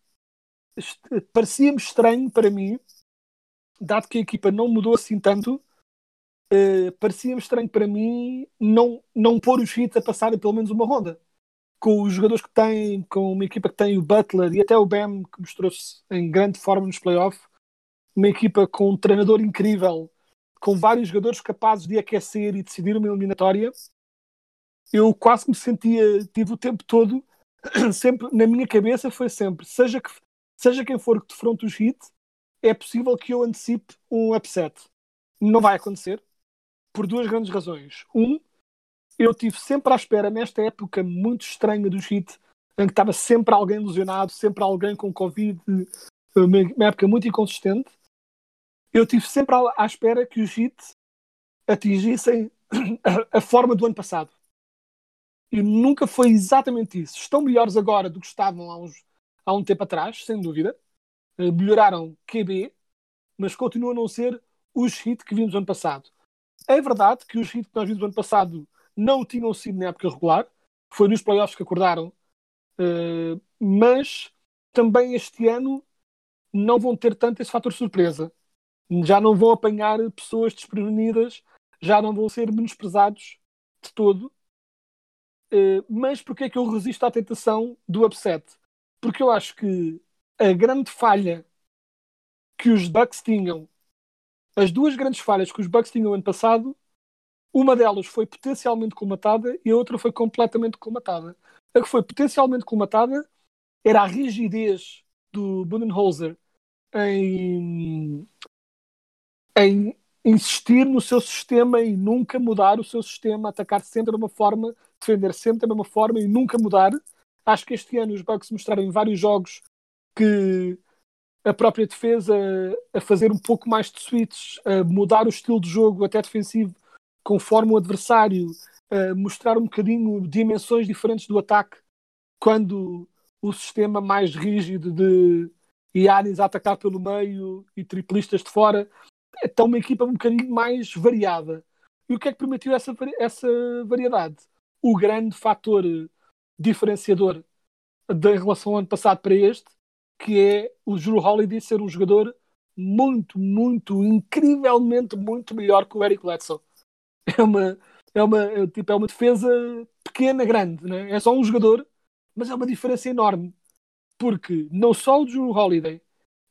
parecia-me estranho para mim, dado que a equipa não mudou assim tanto, uh, parecia-me estranho para mim não, não pôr os hits a passarem pelo menos uma ronda. Com os jogadores que têm, com uma equipa que tem o Butler e até o Bam, que mostrou-se em grande forma nos playoffs, uma equipa com um treinador incrível, com vários jogadores capazes de aquecer e decidir uma eliminatória, eu quase me sentia, tive o tempo todo, sempre na minha cabeça foi sempre, seja, que, seja quem for que defronte os hits, é possível que eu antecipe um upset. Não vai acontecer, por duas grandes razões. Um, eu tive sempre à espera, nesta época muito estranha do Heat, em que estava sempre alguém lesionado, sempre alguém com Covid, uma época muito inconsistente. Eu tive sempre à espera que os Heat atingissem a, forma do ano passado. E nunca foi exatamente isso. Estão melhores agora do que estavam há, uns, há um tempo atrás, sem dúvida. Eh, melhoraram QB, mas continuam a não ser os hits que vimos ano passado. É verdade que os hits que nós vimos no ano passado não tinham sido na época regular, foi nos playoffs que acordaram, uh, mas também este ano não vão ter tanto esse fator surpresa. Já não vão apanhar pessoas desprevenidas, já não vão ser menosprezados de todo. Uh, mas porquê é que eu resisto à tentação do upset? Porque eu acho que a grande falha que os Bucks tinham as duas grandes falhas que os Bucks tinham ano passado, uma delas foi potencialmente colmatada e a outra foi completamente colmatada. A que foi potencialmente colmatada era a rigidez do Budenholzer em, em insistir no seu sistema e nunca mudar o seu sistema, atacar sempre de uma forma, defender sempre da mesma forma e nunca mudar. Acho que este ano os Bucks mostraram em vários jogos que a própria defesa a fazer um pouco mais de switches, a mudar o estilo de jogo até defensivo conforme o adversário, a mostrar um bocadinho dimensões diferentes do ataque quando o sistema mais rígido de Yannis a atacar pelo meio e triplistas de fora está uma equipa um bocadinho mais variada. E o que é que permitiu essa, essa variedade? O grande fator diferenciador da relação ao ano passado para este que é o Drew Holiday ser um jogador muito, muito, incrivelmente muito melhor que o Eric Bledsoe. É uma, é uma, é, tipo, é uma defesa pequena, grande, né? é só um jogador, mas é uma diferença enorme. Porque não só o Drew Holiday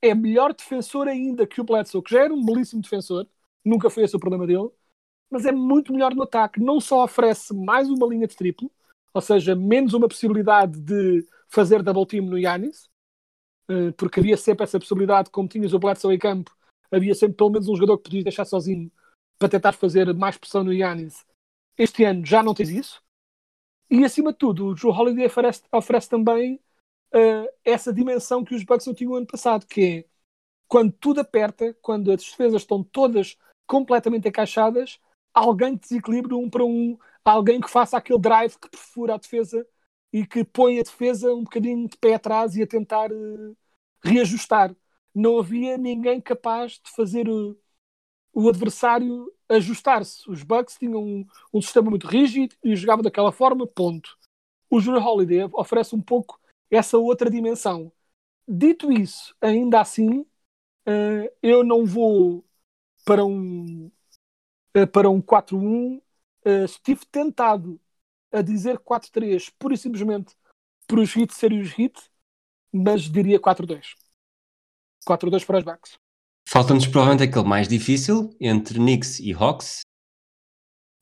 é melhor defensor ainda que o Bledsoe, que já era um belíssimo defensor, nunca foi esse o problema dele, mas é muito melhor no ataque. Não só oferece mais uma linha de triplo, ou seja, menos uma possibilidade de fazer double team no Yanis, porque havia sempre essa possibilidade, como tinhas o Bledsoe em campo, havia sempre pelo menos um jogador que podias deixar sozinho para tentar fazer mais pressão no Yannis. Este ano já não tens isso. E acima de tudo, o Joe Holiday oferece, oferece também uh, essa dimensão que os Bucks não tinham ano passado, que é quando tudo aperta, quando as defesas estão todas completamente encaixadas, alguém que desequilibre um para um, alguém que faça aquele drive que perfura a defesa e que põe a defesa um bocadinho de pé atrás e a tentar uh, reajustar. Não havia ninguém capaz de fazer uh, o adversário ajustar-se. Os Bucks tinham um, um, sistema muito rígido e jogavam daquela forma, ponto. O Junior Holiday oferece um pouco essa outra dimensão. Dito isso, ainda assim, uh, eu não vou para um uh, para um 4-1. Uh, estive tentado a dizer 4-3, pura e simplesmente por os hits serem os hits, mas diria 4-2. 4-2 para os Bucks. Falta-nos provavelmente aquele mais difícil entre Knicks e Hawks.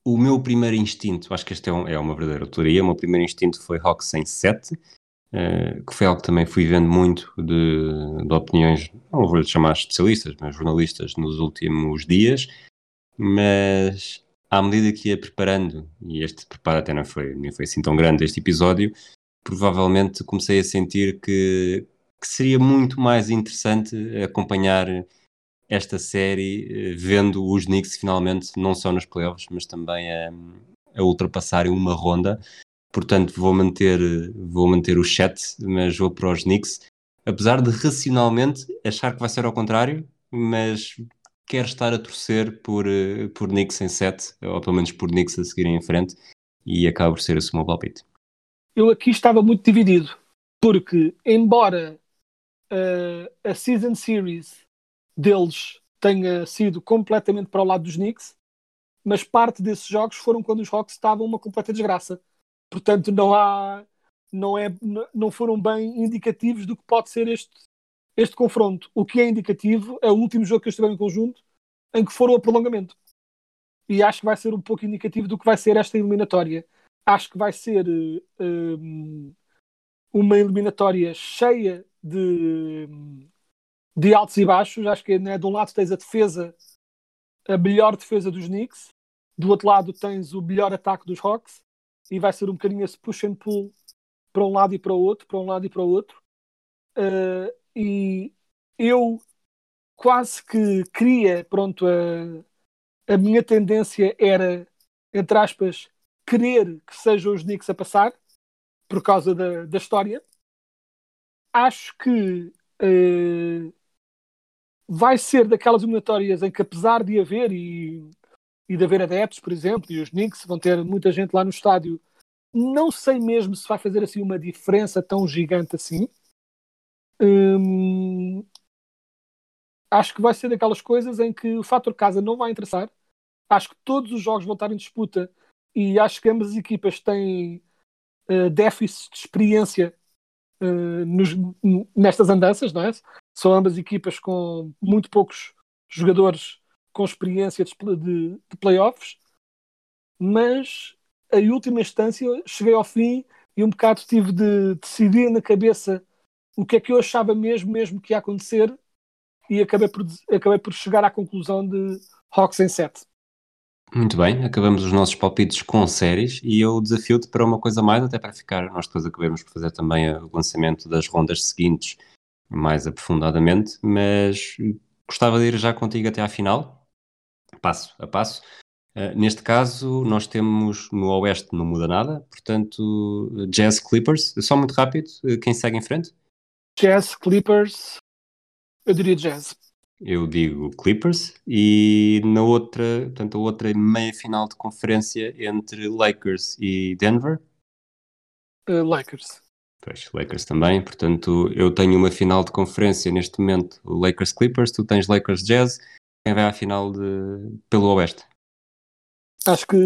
O meu primeiro instinto, acho que este é, um, é uma verdadeira autoria, o meu primeiro instinto foi Hawks em 7, uh, eh, que foi algo que também fui vendo muito de, de opiniões, não vou lhe chamar especialistas, mas jornalistas nos últimos dias, mas à medida que ia preparando, e este preparo até não foi, nem foi assim tão grande este episódio, provavelmente comecei a sentir que, que seria muito mais interessante acompanhar esta série eh, vendo os Knicks finalmente não só nos playoffs, mas também a, a ultrapassarem uma ronda. Portanto, vou manter, vou manter o chat, mas vou para os Knicks. Apesar de racionalmente achar que vai ser ao contrário, mas quero estar a torcer por, eh, por Knicks em 7, ou pelo menos por Knicks a seguirem em frente, e acaba por ser esse o meu palpite. Eu aqui estava muito dividido, porque embora uh, a Season Series deles tenha sido completamente para o lado dos Knicks, mas parte desses jogos foram quando os Hawks estavam uma completa desgraça. Portanto, não há não é não foram bem indicativos do que pode ser este este confronto. O que é indicativo é o último jogo que eles tiveram em conjunto, em que foram a prolongamento. E acho que vai ser um pouco indicativo do que vai ser esta eliminatória. Acho que vai ser um, uma eliminatória cheia de, de altos e baixos. Acho que né, de um lado tens a defesa, a melhor defesa dos Knicks, do outro lado tens o melhor ataque dos Hawks, e vai ser um bocadinho esse push and pull para um lado e para o outro, para um lado e para o outro. Uh, e eu quase que queria, pronto, a, a minha tendência era, entre aspas, querer que sejam os Knicks a passar, por causa da, da história. Acho que uh, vai ser daquelas eliminatórias em que, apesar de haver e, e de haver adeptos, por exemplo, e os Knicks vão ter muita gente lá no estádio, não sei mesmo se vai fazer assim uma diferença tão gigante assim. Hum, acho que vai ser daquelas coisas em que o fator casa não vai interessar. Acho que todos os jogos vão estar em disputa e acho que ambas as equipas têm uh, déficit de experiência uh, nos, nestas andanças, não é? São ambas equipas com muito poucos jogadores com experiência de, de, de playoffs, mas em última instância cheguei ao fim e um bocado tive de decidir na cabeça o que é que eu achava mesmo, mesmo que ia acontecer e acabei por, acabei por chegar à conclusão de Hawks em 7. Muito bem, acabamos os nossos palpites com séries e eu desafio-te para uma coisa mais, até para ficar, nós depois acabamos por fazer também o lançamento das rondas seguintes mais aprofundadamente, mas gostava de ir já contigo até à final, passo a passo. Uh, neste caso, nós temos no Oeste não muda nada, portanto, Jazz Clippers, só muito rápido, quem segue em frente? Jazz, Clippers, eu diria Jazz. Eu digo Clippers e na outra, portanto, a outra meia final de conferência entre Lakers e Denver. Uh, Lakers. Pois, Lakers também, portanto, eu tenho uma final de conferência neste momento, Lakers Clippers, tu tens Lakers Jazz, quem vai à final de, pelo Oeste? Acho que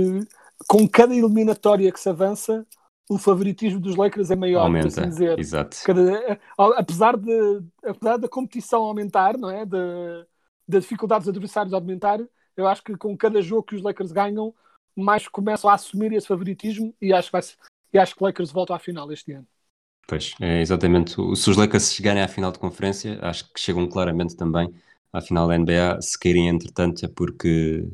com cada eliminatória que se avança, o favoritismo dos Lakers é maior, Aumenta, assim dizer. Exato. Cada, apesar, de, apesar da competição aumentar, não é? De, das dificuldades dos adversários aumentar, eu acho que com cada jogo que os Lakers ganham, mais começam a assumir esse favoritismo e acho que, vai, e acho que Lakers voltam à final este ano. Pois, é exatamente. Se os Lakers chegarem à final de conferência, acho que chegam claramente também à final da NBA. Se querem, entretanto, é porque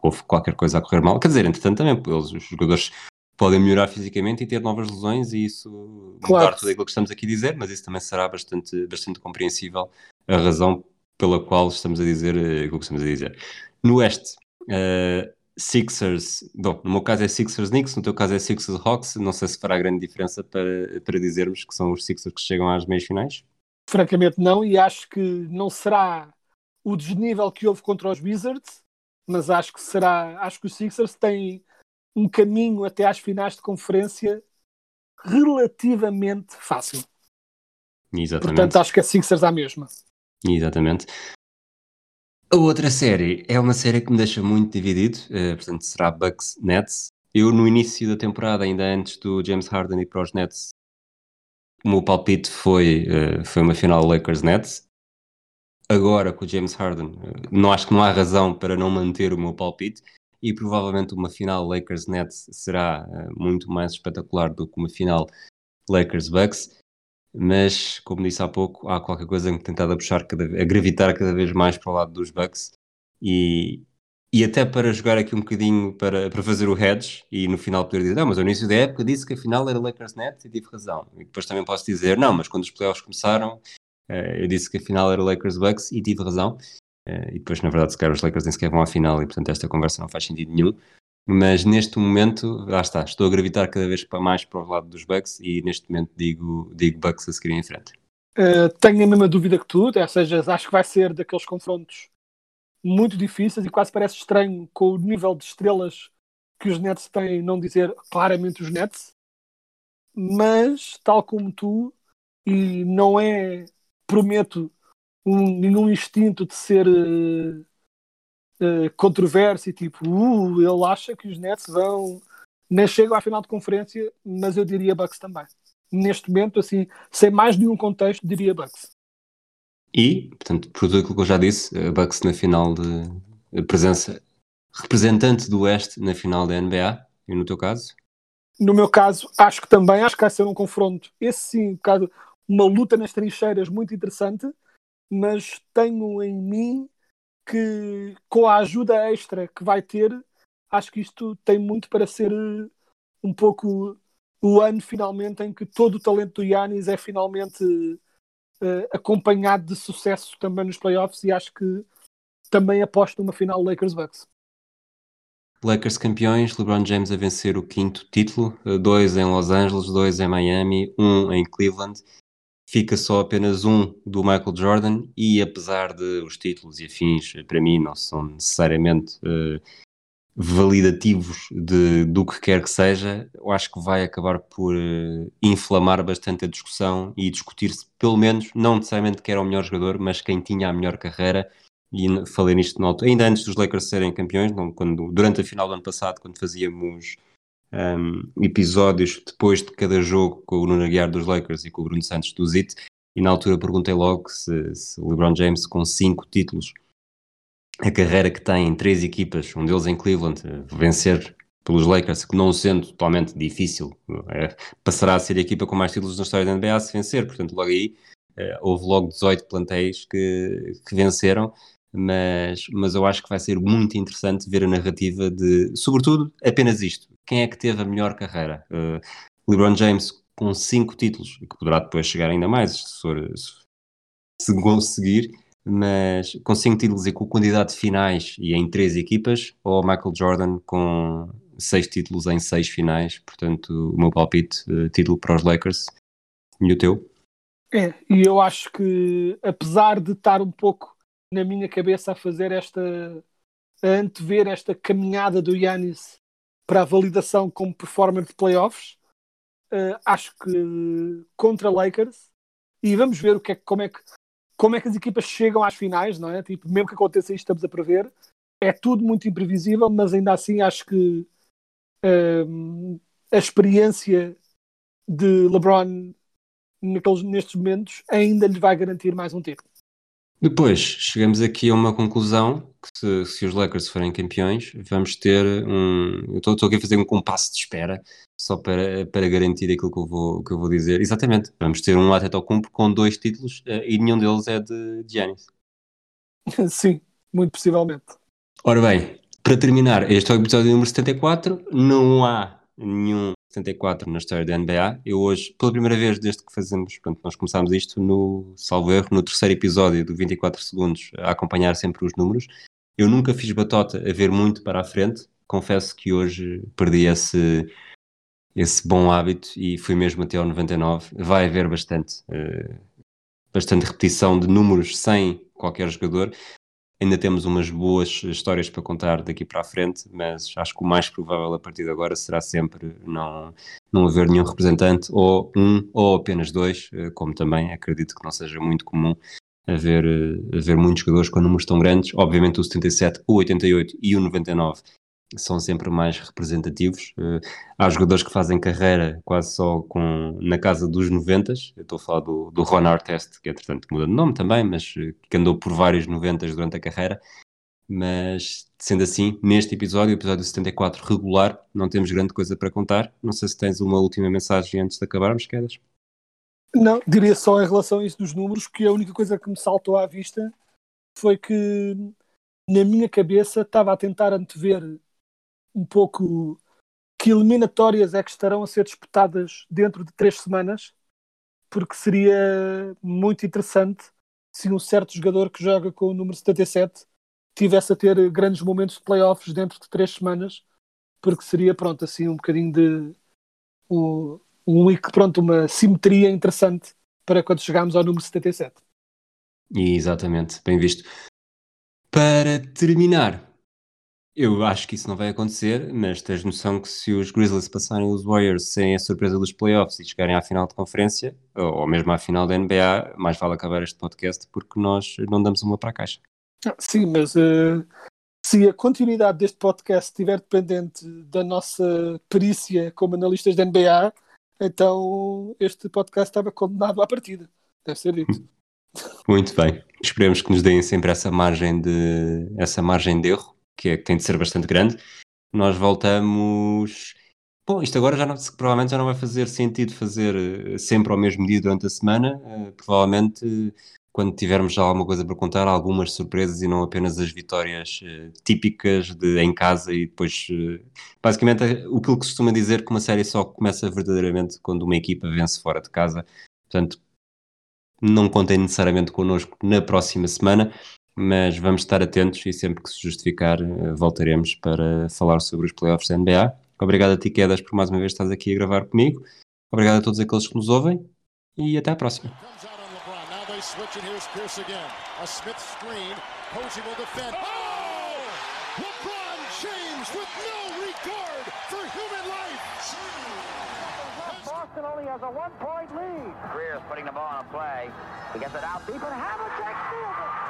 houve qualquer coisa a correr mal. Quer dizer, entretanto, também, eles, os jogadores podem melhorar fisicamente e ter novas lesões e isso claro. mudar tudo aquilo que estamos aqui a dizer, mas isso também será bastante, bastante compreensível a razão pela qual estamos a dizer uh, aquilo que estamos a dizer. No Oeste, uh, Sixers, bom, no meu caso é Sixers Knicks, no teu caso é Sixers Hawks, não sei se fará grande diferença para, para dizermos que são os Sixers que chegam às meias finais. Francamente não, e acho que não será o desnível que houve contra os Wizards, mas acho que será, acho que os Sixers têm um caminho até às finais de conferência relativamente fácil. Exatamente. Portanto, acho que é Sixers à mesma. Exatamente. A outra série é uma série que me deixa muito dividido, uh, portanto será Bucks Nets. Eu no início da temporada, ainda antes do James Harden ir para os Nets, o meu palpite foi, uh, foi uma final Lakers Nets. Agora com o James Harden, uh, não acho que não há razão para não manter o meu palpite e provavelmente uma final Lakers Nets será muito mais espetacular do que uma final Lakers Bucks mas como disse há pouco, há qualquer coisa que tentado a puxar, cada, a gravitar cada vez mais para o lado dos Bucks e, e até para jogar aqui um bocadinho para, para fazer o hedge e no final poder dizer, não, mas no início da época disse que a final era Lakers Nets e tive razão. E depois também posso dizer, não, mas quando os playoffs começaram, uh, eu disse que a final era Lakers Bucks e tive razão. Uh, e depois, na verdade, se calhar os Lakers nem sequer vão à final e portanto esta conversa não faz sentido nenhum mas neste momento, lá está, estou a gravitar cada vez mais para o lado dos Bucks e neste momento digo, digo Bucks a seguir em frente. Uh, tenho a mesma dúvida que tu, ou seja, acho que vai ser daqueles confrontos muito difíceis e quase parece estranho com o nível de estrelas que os Nets têm, não dizer claramente os Nets, mas tal como tu, e não é, prometo, um, nenhum instinto de ser uh, uh, controvérsia, tipo, uh, ele acha que os Nets vão. Nem chegam à final de conferência, mas eu diria Bucks também. Neste momento, assim, sem mais nenhum contexto, diria Bucks. E, portanto, por tudo aquilo que eu já disse, Bucks na final de presença representante do Oeste na final da NBA, e no teu caso? No meu caso, acho que também, acho que vai ser um confronto, esse sim, um bocado, uma luta nas trincheiras muito interessante, mas tenho em mim que com a ajuda extra que vai ter, acho que isto tem muito para ser eh, um pouco o ano finalmente em que todo o talento do Yannis é finalmente uh, acompanhado de sucesso também nos playoffs e acho que também aposto numa final Lakers-Bucks. Lakers campeões, LeBron James a vencer o quinto título, eh, dois em Los Angeles, dois em Miami, um em Cleveland fica só apenas um do Michael Jordan e apesar de os títulos e afins para mim não são necessariamente uh, validativos de, do que quer que seja, eu acho que vai acabar por uh, inflamar bastante a discussão e discutir-se pelo menos, não necessariamente quem era o melhor jogador, mas quem tinha a melhor carreira. E falei nisto na altura, ainda antes dos Lakers serem campeões, não, quando, durante a final do ano passado, quando fazíamos um, episódios depois de cada jogo com o Nuno Aguiar dos Lakers e com o Bruno Santos do Zit, e na altura perguntei logo se, se o LeBron James com cinco títulos, a carreira que tem em três equipas, um deles em Cleveland, vencer pelos Lakers, que não sendo totalmente difícil, é, passará a ser a equipa com mais títulos na história da NBA se vencer, portanto logo aí é, houve logo 18 plantéis que, que venceram, mas, mas eu acho que vai ser muito interessante ver a narrativa de, sobretudo, apenas isto. Quem é que teve a melhor carreira? Uh, LeBron James com cinco títulos, que poderá depois chegar ainda mais se, for, se conseguir, mas com cinco títulos e com quantidade de finais e em três equipas, ou Michael Jordan com seis títulos em seis finais, portanto, o meu palpite, uh, título para os Lakers. E o teu? É, e eu acho que, apesar de estar um pouco na minha cabeça a fazer esta a antever esta caminhada do Yannis para a validação como performer de playoffs. Uh, acho que contra Lakers e vamos ver o que é, como, é que, como é que as equipas chegam às finais, não é? Tipo, mesmo que aconteça isto, estamos a prever. É tudo muito imprevisível, mas ainda assim acho que uh, a experiência de LeBron naqueles, nestes momentos ainda lhe vai garantir mais um título. Depois, chegamos aqui a uma conclusão que se, se os Lakers forem campeões, vamos ter um... Eu estou aqui a fazer um compasso de espera, só para, para garantir aquilo que eu, vou, que eu vou dizer. Exatamente, vamos ter um Antetokounmpo com dois títulos eh, e nenhum deles é de Giannis. Sim, muito possivelmente. Ora bem, para terminar, este é o episódio número 74, não há nenhum 74 na história da NBA. Eu hoje, pela primeira vez desde que fazemos, pronto, nós começámos isto no, salvo erro, no terceiro episódio do 24 segundos, a acompanhar sempre os números. Eu nunca fiz batota a ver muito para a frente, confesso que hoje perdi esse, esse bom hábito e fui mesmo até ao 99. Vai haver bastante, uh, bastante repetição de números sem qualquer jogador. Ainda temos umas boas histórias para contar daqui para a frente, mas acho que o mais provável a partir de agora será sempre não, não haver nenhum representante, ou um, ou apenas dois, uh, como também acredito que não seja muito comum haver, uh, haver muitos jogadores com números tão grandes. Obviamente o 77, o 88 e o 99 são sempre mais representativos. Uh, há jogadores que fazem carreira quase só com, na casa dos 90. Eu estou a falar do, do Ron Artest, que entretanto muda de nome também, mas uh, que andou por vários 90 durante a carreira. Mas sendo assim, neste episódio, episódio 74 regular, não temos grande coisa para contar. Não sei se tens uma última mensagem antes de acabarmos, Quedas. Não, diria só em relação a isso dos números que a única coisa que me saltou à vista foi que na minha cabeça estava a tentar antever um pouco que eliminatórias é que estarão a ser disputadas dentro de três semanas, porque seria muito interessante se um certo jogador que joga com o número 77 tivesse a ter grandes momentos de playoffs dentro de três semanas, porque seria, pronto, assim um bocadinho de um, um pronto, uma simetria interessante para quando chegarmos ao número 77. Exatamente, bem visto. Para terminar, eu acho que isso não vai acontecer, mas tens noção que se os Grizzlies passarem os Warriors sem a surpresa dos playoffs e chegarem à final de conferência, ou mesmo à final da NBA, mais vale acabar este podcast porque nós não damos uma para a caixa. Ah, sim, mas uh, se a continuidade deste podcast estiver dependente da nossa perícia como analistas da NBA, então este podcast estava condenado à partida. Deve ser dito. Muito bem. Esperemos que nos deem sempre essa margem de, essa margem de erro que, é, que tem de ser bastante grande. Nós voltamos. Bom, isto agora já não, provavelmente já não vai fazer sentido fazer eh, sempre ao mesmo dia durante a semana. Uh, provavelmente, quando tivermos já alguma coisa para contar, algumas surpresas e não apenas as vitórias uh, típicas de em casa e depois. Basicamente, o que se costuma dizer que uma série só começa verdadeiramente quando uma equipa vence fora de casa. Portanto, não contem necessariamente connosco na próxima semana mas vamos estar atentos e sempre que se justificar eh, voltaremos para falar sobre os playoffs da NBA. Obrigado a ti, Quedas, por mais uma vez estás aqui a gravar comigo. Obrigado a todos aqueles que nos ouvem e até à próxima. Boston only has a one-point lead. Greer's putting the ball on a play. He gets it out deep, and Havlicek steals it.